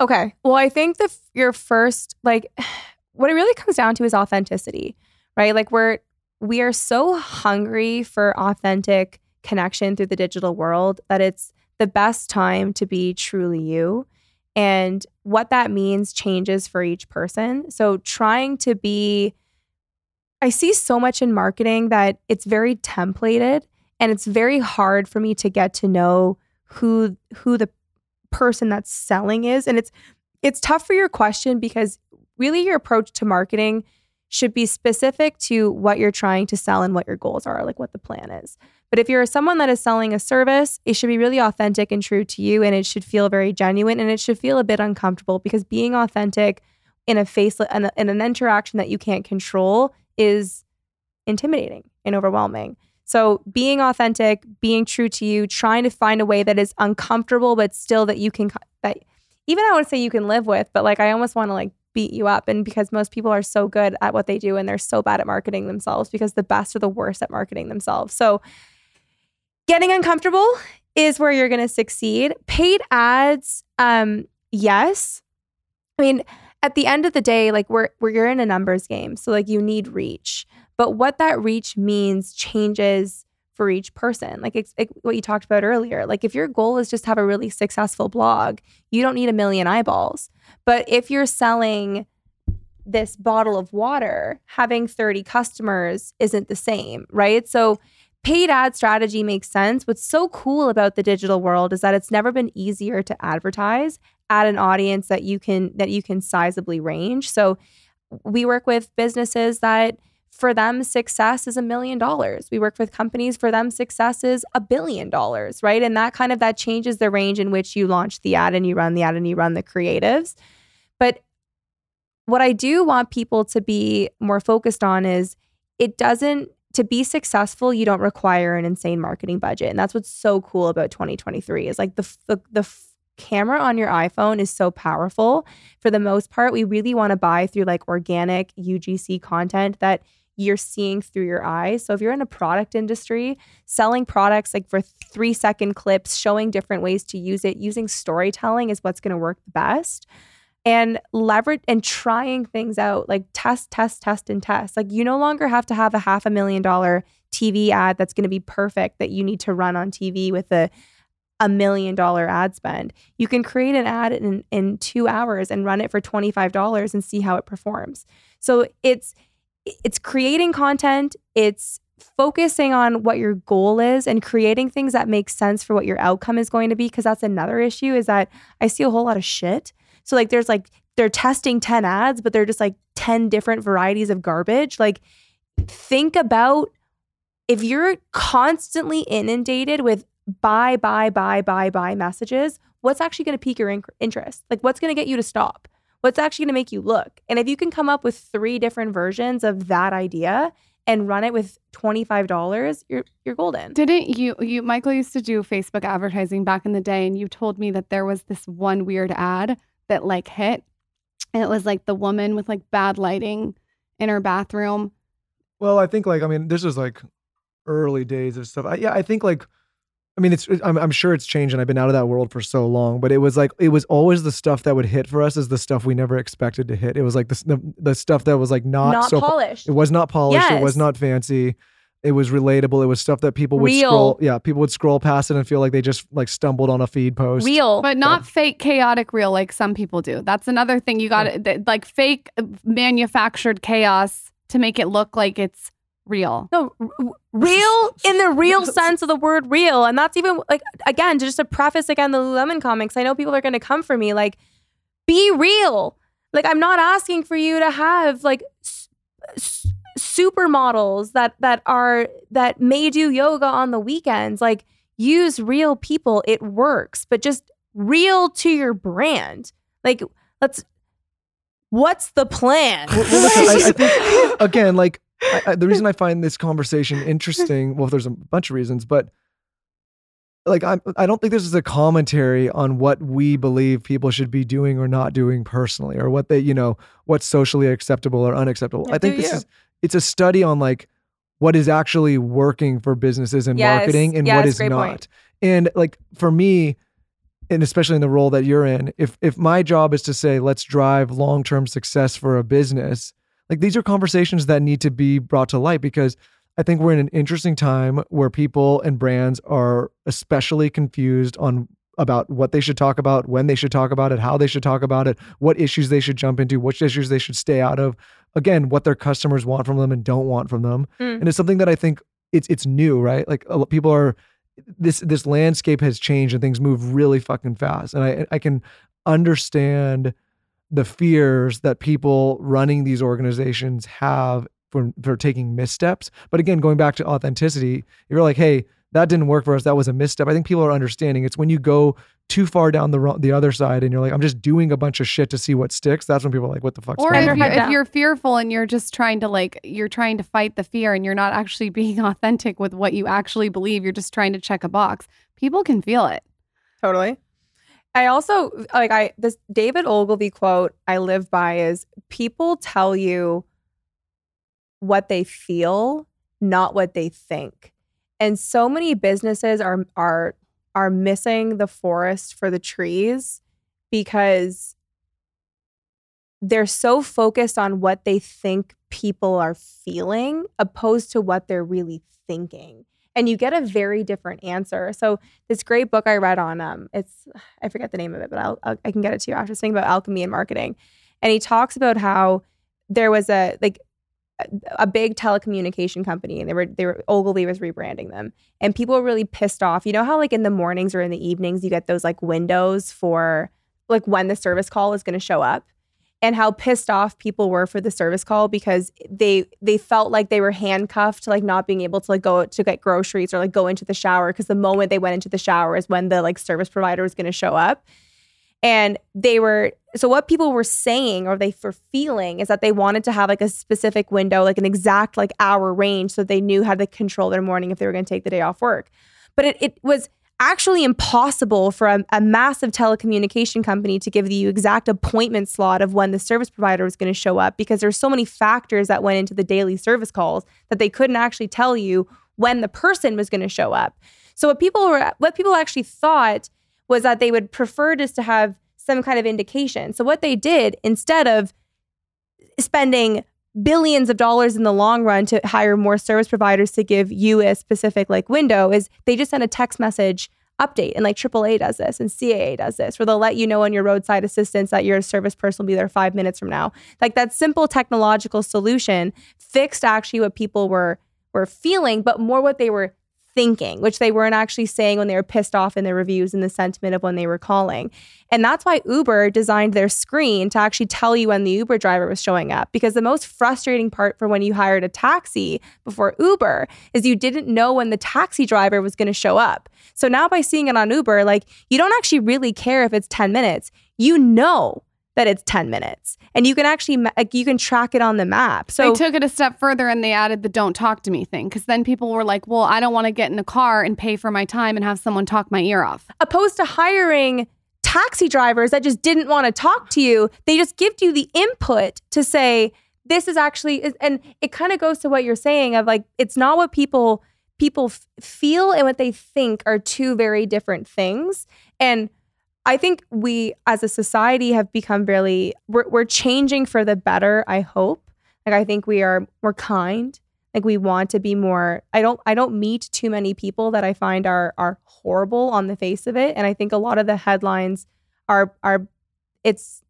Okay. Well, I think the your first like what it really comes down to is authenticity, right? Like we're we are so hungry for authentic connection through the digital world that it's the best time to be truly you. And what that means changes for each person. So trying to be I see so much in marketing that it's very templated and it's very hard for me to get to know who who the person that's selling is and it's it's tough for your question because really your approach to marketing should be specific to what you're trying to sell and what your goals are like what the plan is But if you're someone that is selling a service, it should be really authentic and true to you and it should feel very genuine and it should feel a bit uncomfortable because being authentic in a face in, in an interaction that you can't control is intimidating and overwhelming. So being authentic, being true to you, trying to find a way that is uncomfortable but still that you can that even I to say you can live with, but like I almost want to like beat you up and because most people are so good at what they do and they're so bad at marketing themselves because the best are the worst at marketing themselves. So getting uncomfortable is where you're going to succeed. Paid ads um yes. I mean, at the end of the day, like we're we're in a numbers game. So like you need reach. But what that reach means changes for each person. Like it's, what you talked about earlier. Like if your goal is just to have a really successful blog, you don't need a million eyeballs. But if you're selling this bottle of water, having 30 customers isn't the same, right? So paid ad strategy makes sense. What's so cool about the digital world is that it's never been easier to advertise at an audience that you can that you can sizably range. So we work with businesses that for them success is a million dollars. We work with companies for them success is a billion dollars right? And that kind of that changes the range in which you launch the ad and you run the ad and you run the creatives. But what i do want people to be more focused on is it doesn't to be successful you don't require an insane marketing budget. And that's what's so cool about 2023 is like the the, the camera on your iPhone is so powerful. For the most part, we really want to buy through like organic UGC content that you're seeing through your eyes. So if you're in a product industry, selling products like for three second clips, showing different ways to use it, using storytelling is what's going to work the best. And leverage and trying things out, like test, test, test, and test. Like you no longer have to have a half a million dollar TV ad that's going to be perfect that you need to run on TV with a a million dollar ad spend. You can create an ad in, in two hours and run it for $25 and see how it performs. So it's it's creating content, it's focusing on what your goal is and creating things that make sense for what your outcome is going to be because that's another issue is that I see a whole lot of shit. So like there's like they're testing 10 ads but they're just like 10 different varieties of garbage. Like think about if you're constantly inundated with buy buy buy buy buy messages, what's actually going to pique your interest? Like what's going to get you to stop? What's actually going to make you look. And if you can come up with three different versions of that idea and run it with $25, you're you're golden. Didn't you you Michael used to do Facebook advertising back in the day and you told me that there was this one weird ad that like hit and it was like the woman with like bad lighting in her bathroom. Well, I think like I mean this is like early days of stuff. I, yeah, I think like I mean, it's I'm, I'm sure it's changed, and I've been out of that world for so long. But it was like it was always the stuff that would hit for us is the stuff we never expected to hit. It was like the the, the stuff that was like not, not so polished. It was not polished. Yes. It was not fancy. It was relatable. It was stuff that people would Real. scroll. Yeah, people would scroll past it and feel like they just like stumbled on a feed post. Real. But not fake chaotic real like some people do. That's another thing you got to like fake uh, manufactured chaos to make it look like it's real. No, r- real in the real sense of the word real. And that's even like, again, just to preface again the Lululemon comics, I know people are going to come for me. Like, be real. Like, I'm not asking for you to have like s- s- supermodels that that are that may do yoga on the weekends. Like, use real people. It works, but just real to your brand. Like, let's. What's the plan? Well, well, listen, I, I think again, like I, I, the reason I find this conversation interesting, well, there's a bunch of reasons, but like I'm, I don't think this is a commentary on what we believe people should be doing or not doing personally, or what they, you know, what's socially acceptable or unacceptable. Yeah, I think this you. is it's a study on like what is actually working for businesses and Yes, marketing and what yes, is great not. point. And like for me, and especially in the role that you're in, if if my job is to say let's drive long-term success for a business, like these are conversations that need to be brought to light because I think we're in an interesting time where people and brands are especially confused on about what they should talk about, when they should talk about it, how they should talk about it, what issues they should jump into, which issues they should stay out of. Again, what their customers want from them and don't want from them. Mm. And it's something that I think it's it's new, right? Like people are this this landscape has changed and things move really fucking fast. And I I can understand the fears that people running these organizations have for for taking missteps. But again, going back to authenticity, if you're like, hey, that didn't work for us. That was a misstep. I think people are understanding. It's when you go too far down the the other side and you're like, I'm just doing a bunch of shit to see what sticks. That's when people are like, what the fuck's Or going if on? you're, if you're fearful and you're just trying to like you're trying to fight the fear and you're not actually being authentic with what you actually believe, you're just trying to check a box. People can feel it. Totally. I also like I this David Ogilvy quote I live by is people tell you what they feel, not what they think. And so many businesses are are are missing the forest for the trees because they're so focused on what they think people are feeling opposed to what they're really thinking. And you get a very different answer. So this great book I read on um it's I forget the name of it, but I'll, I'll I can get it to you after something about alchemy and marketing. And he talks about how there was a like a, big telecommunication company and they were they were Ogilvy was rebranding them and people were really pissed off. You know how like in the mornings or in the evenings you get those like windows for like when the service call is going to show up and how pissed off people were for the service call because they they felt like they were handcuffed to like not being able to like go to get groceries or like go into the shower because the moment they went into the shower is when the like service provider was going to show up. And they were so what people were saying or they were feeling is that they wanted to have like a specific window like an exact like hour range so they knew how to control their morning if they were going to take the day off work. But it, it was actually impossible for a, a massive telecommunication company to give you exact appointment slot of when the service provider was going to show up because there's so many factors that went into the daily service calls that they couldn't actually tell you when the person was going to show up. So what people were what people actually thought was that they would prefer just to have some kind of indication. So what they did instead of spending billions of dollars in the long run to hire more service providers to give you a specific like window is they just send a text message update and like AAA does this and CAA does this where they'll let you know on your roadside assistance that your service person will be there 5 minutes from now. Like that simple technological solution fixed actually what people were were feeling but more what they were thinking, which they weren't actually saying when they were pissed off in their reviews and the sentiment of when they were calling. And that's why Uber designed their screen to actually tell you when the Uber driver was showing up. Because the most frustrating part for when you hired a taxi before Uber is you didn't know when the taxi driver was going to show up. So now by seeing it on Uber, like you don't actually really care if it's 10 minutes. You know that it's 10 minutes and you can actually like you can track it on the map. So they took it a step further and they added the don't talk to me thing because then people were like, well, I don't want to get in a car and pay for my time and have someone talk my ear off. opposed to hiring taxi drivers that just didn't want to talk to you, they just give you the input to say this is actually and it kind of goes to what you're saying of like it's not what people people f- feel and what they think are two very different things and I think we as a society have become really we're, we're changing for the better, I hope. Like I think we are more kind. Like we want to be more I don't I don't meet too many people that I find are are horrible on the face of it. And I think a lot of the headlines are are it's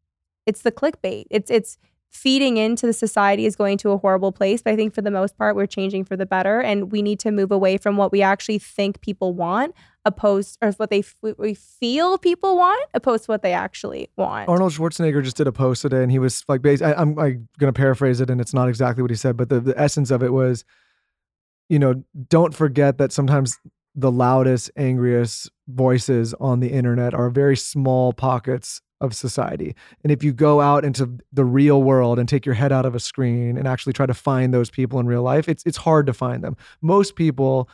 it's the clickbait. It's it's feeding into the society is going to a horrible place. But I think for the most part, we're changing for the better, and we need to move away from what we actually think people want, opposed or what they we feel people want, opposed to what they actually want. Arnold Schwarzenegger just did a post today, and he was like, I, I'm like going to paraphrase it, and it's not exactly what he said, but the, the essence of it was, you know, don't forget that sometimes the loudest, angriest voices on the internet are very small pockets of society. And if you go out into the real world and take your head out of a screen and actually try to find those people in real life, it's it's hard to find them. Most people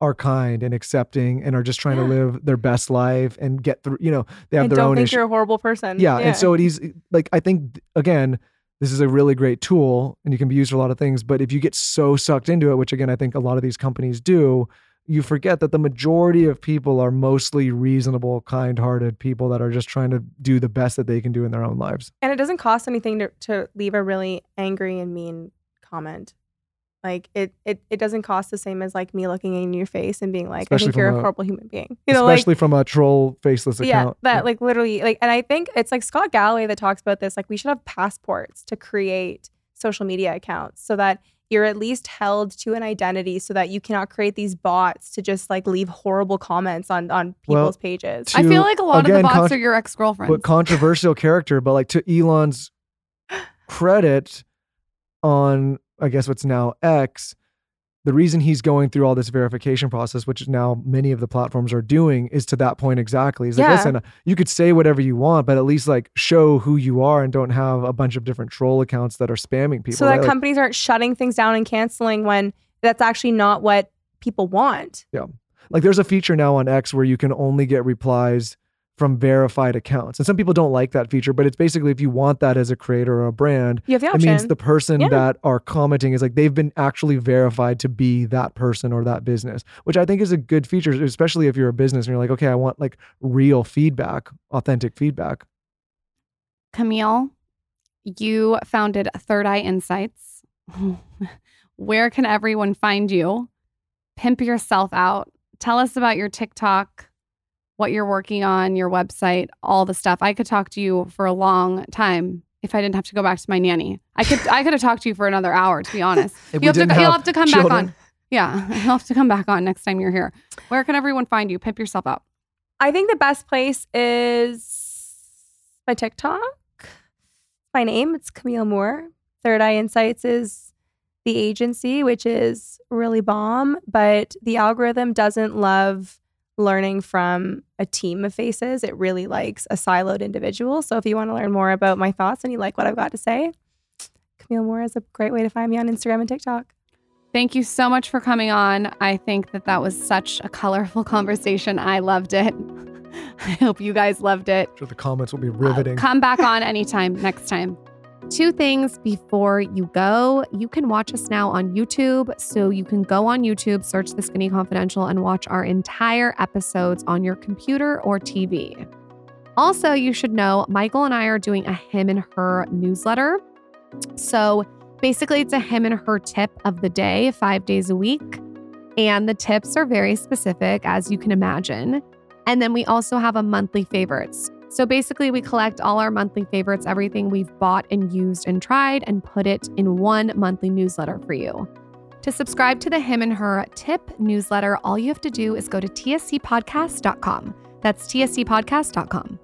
are kind and accepting and are just trying to live their best life and get through, you know, they have and their don't own think issues. you're a horrible person. Yeah, and so it is like I think again, this is a really great tool and you can be used for a lot of things. But if you get so sucked into it, which again I think a lot of these companies do, you forget that the majority of people are mostly reasonable, kind-hearted people that are just trying to do the best that they can do in their own lives. and it doesn't cost anything to, to leave a really angry and mean comment. Like it, it, it doesn't cost the same as like me looking in your face and being like, Especially I think you're a a- horrible human being. You know, like Especially from a troll faceless yeah, account. that like literally like, and I think it's like Scott Galloway that talks about this. Like we should have passports to create social media accounts so that you're at least held to an identity so that you cannot create these bots to just like leave horrible comments on on Well, people's pages. to- I feel like a lot of the bots con- are your ex girlfriends. but controversial character, but like to Elon's credit on I guess what's now X, the reason he's going through all this verification process, which now many of the platforms are doing, is to that point exactly. He's like, listen, you could say whatever you want, but at least like show who you are and don't have a bunch of different troll accounts that are spamming people. so that right? Like, companies aren't shutting things down and canceling when that's actually not what people want. Yeah. Like there's a feature now on X where you can only get replies from verified accounts. And some people don't like that feature, but it's basically if you want that as a creator or a brand, You have the it means the person Yeah. that are commenting is like they've been actually verified to be that person or that business, which I think is a good feature, especially if you're a business and you're like, okay, I want like real feedback, authentic feedback. Camille, you founded Third Eye Insights. Where can everyone find you? Pimp yourself out. Tell us about your TikTok, what you're working on, your website, all the stuff. I could talk to you for a long time if I didn't have to go back to my nanny. I could I could have talked to you for another hour, to be honest. You'll have, to, didn't you'll have to come children- back on. Yeah, you'll have to come back on next time you're here. Where can everyone find you? Pimp yourself out. I think the best place is my TikTok. My name, it's Camille Moore. Third Eye Insights is the agency, which is really bomb, but the algorithm doesn't love learning from a team of faces. It really likes a siloed individual. So if you want to learn more about my thoughts and you like what I've got to say, Camille Moore is a great way to find me on Instagram and TikTok. Thank you so much for coming on. I think that that was such a colorful conversation. I loved it. I hope you guys loved it. Sure the comments will be riveting. Uh, come back on anytime next time. Two things before you go. You can watch us now on YouTube. So you can go on YouTube, search The Skinny Confidential, and watch our entire episodes on your computer or TV. Also, you should know Michael and I are doing a him and her newsletter. So basically, it's a him and her tip of the day, five days a week. And the tips are very specific, as you can imagine. And then we also have a monthly favorites. So basically, we collect all our monthly favorites, everything we've bought and used and tried, and put it in one monthly newsletter for you. To subscribe to the Him and Her tip newsletter, all you have to do is go to tscpodcast.com. That's tscpodcast.com.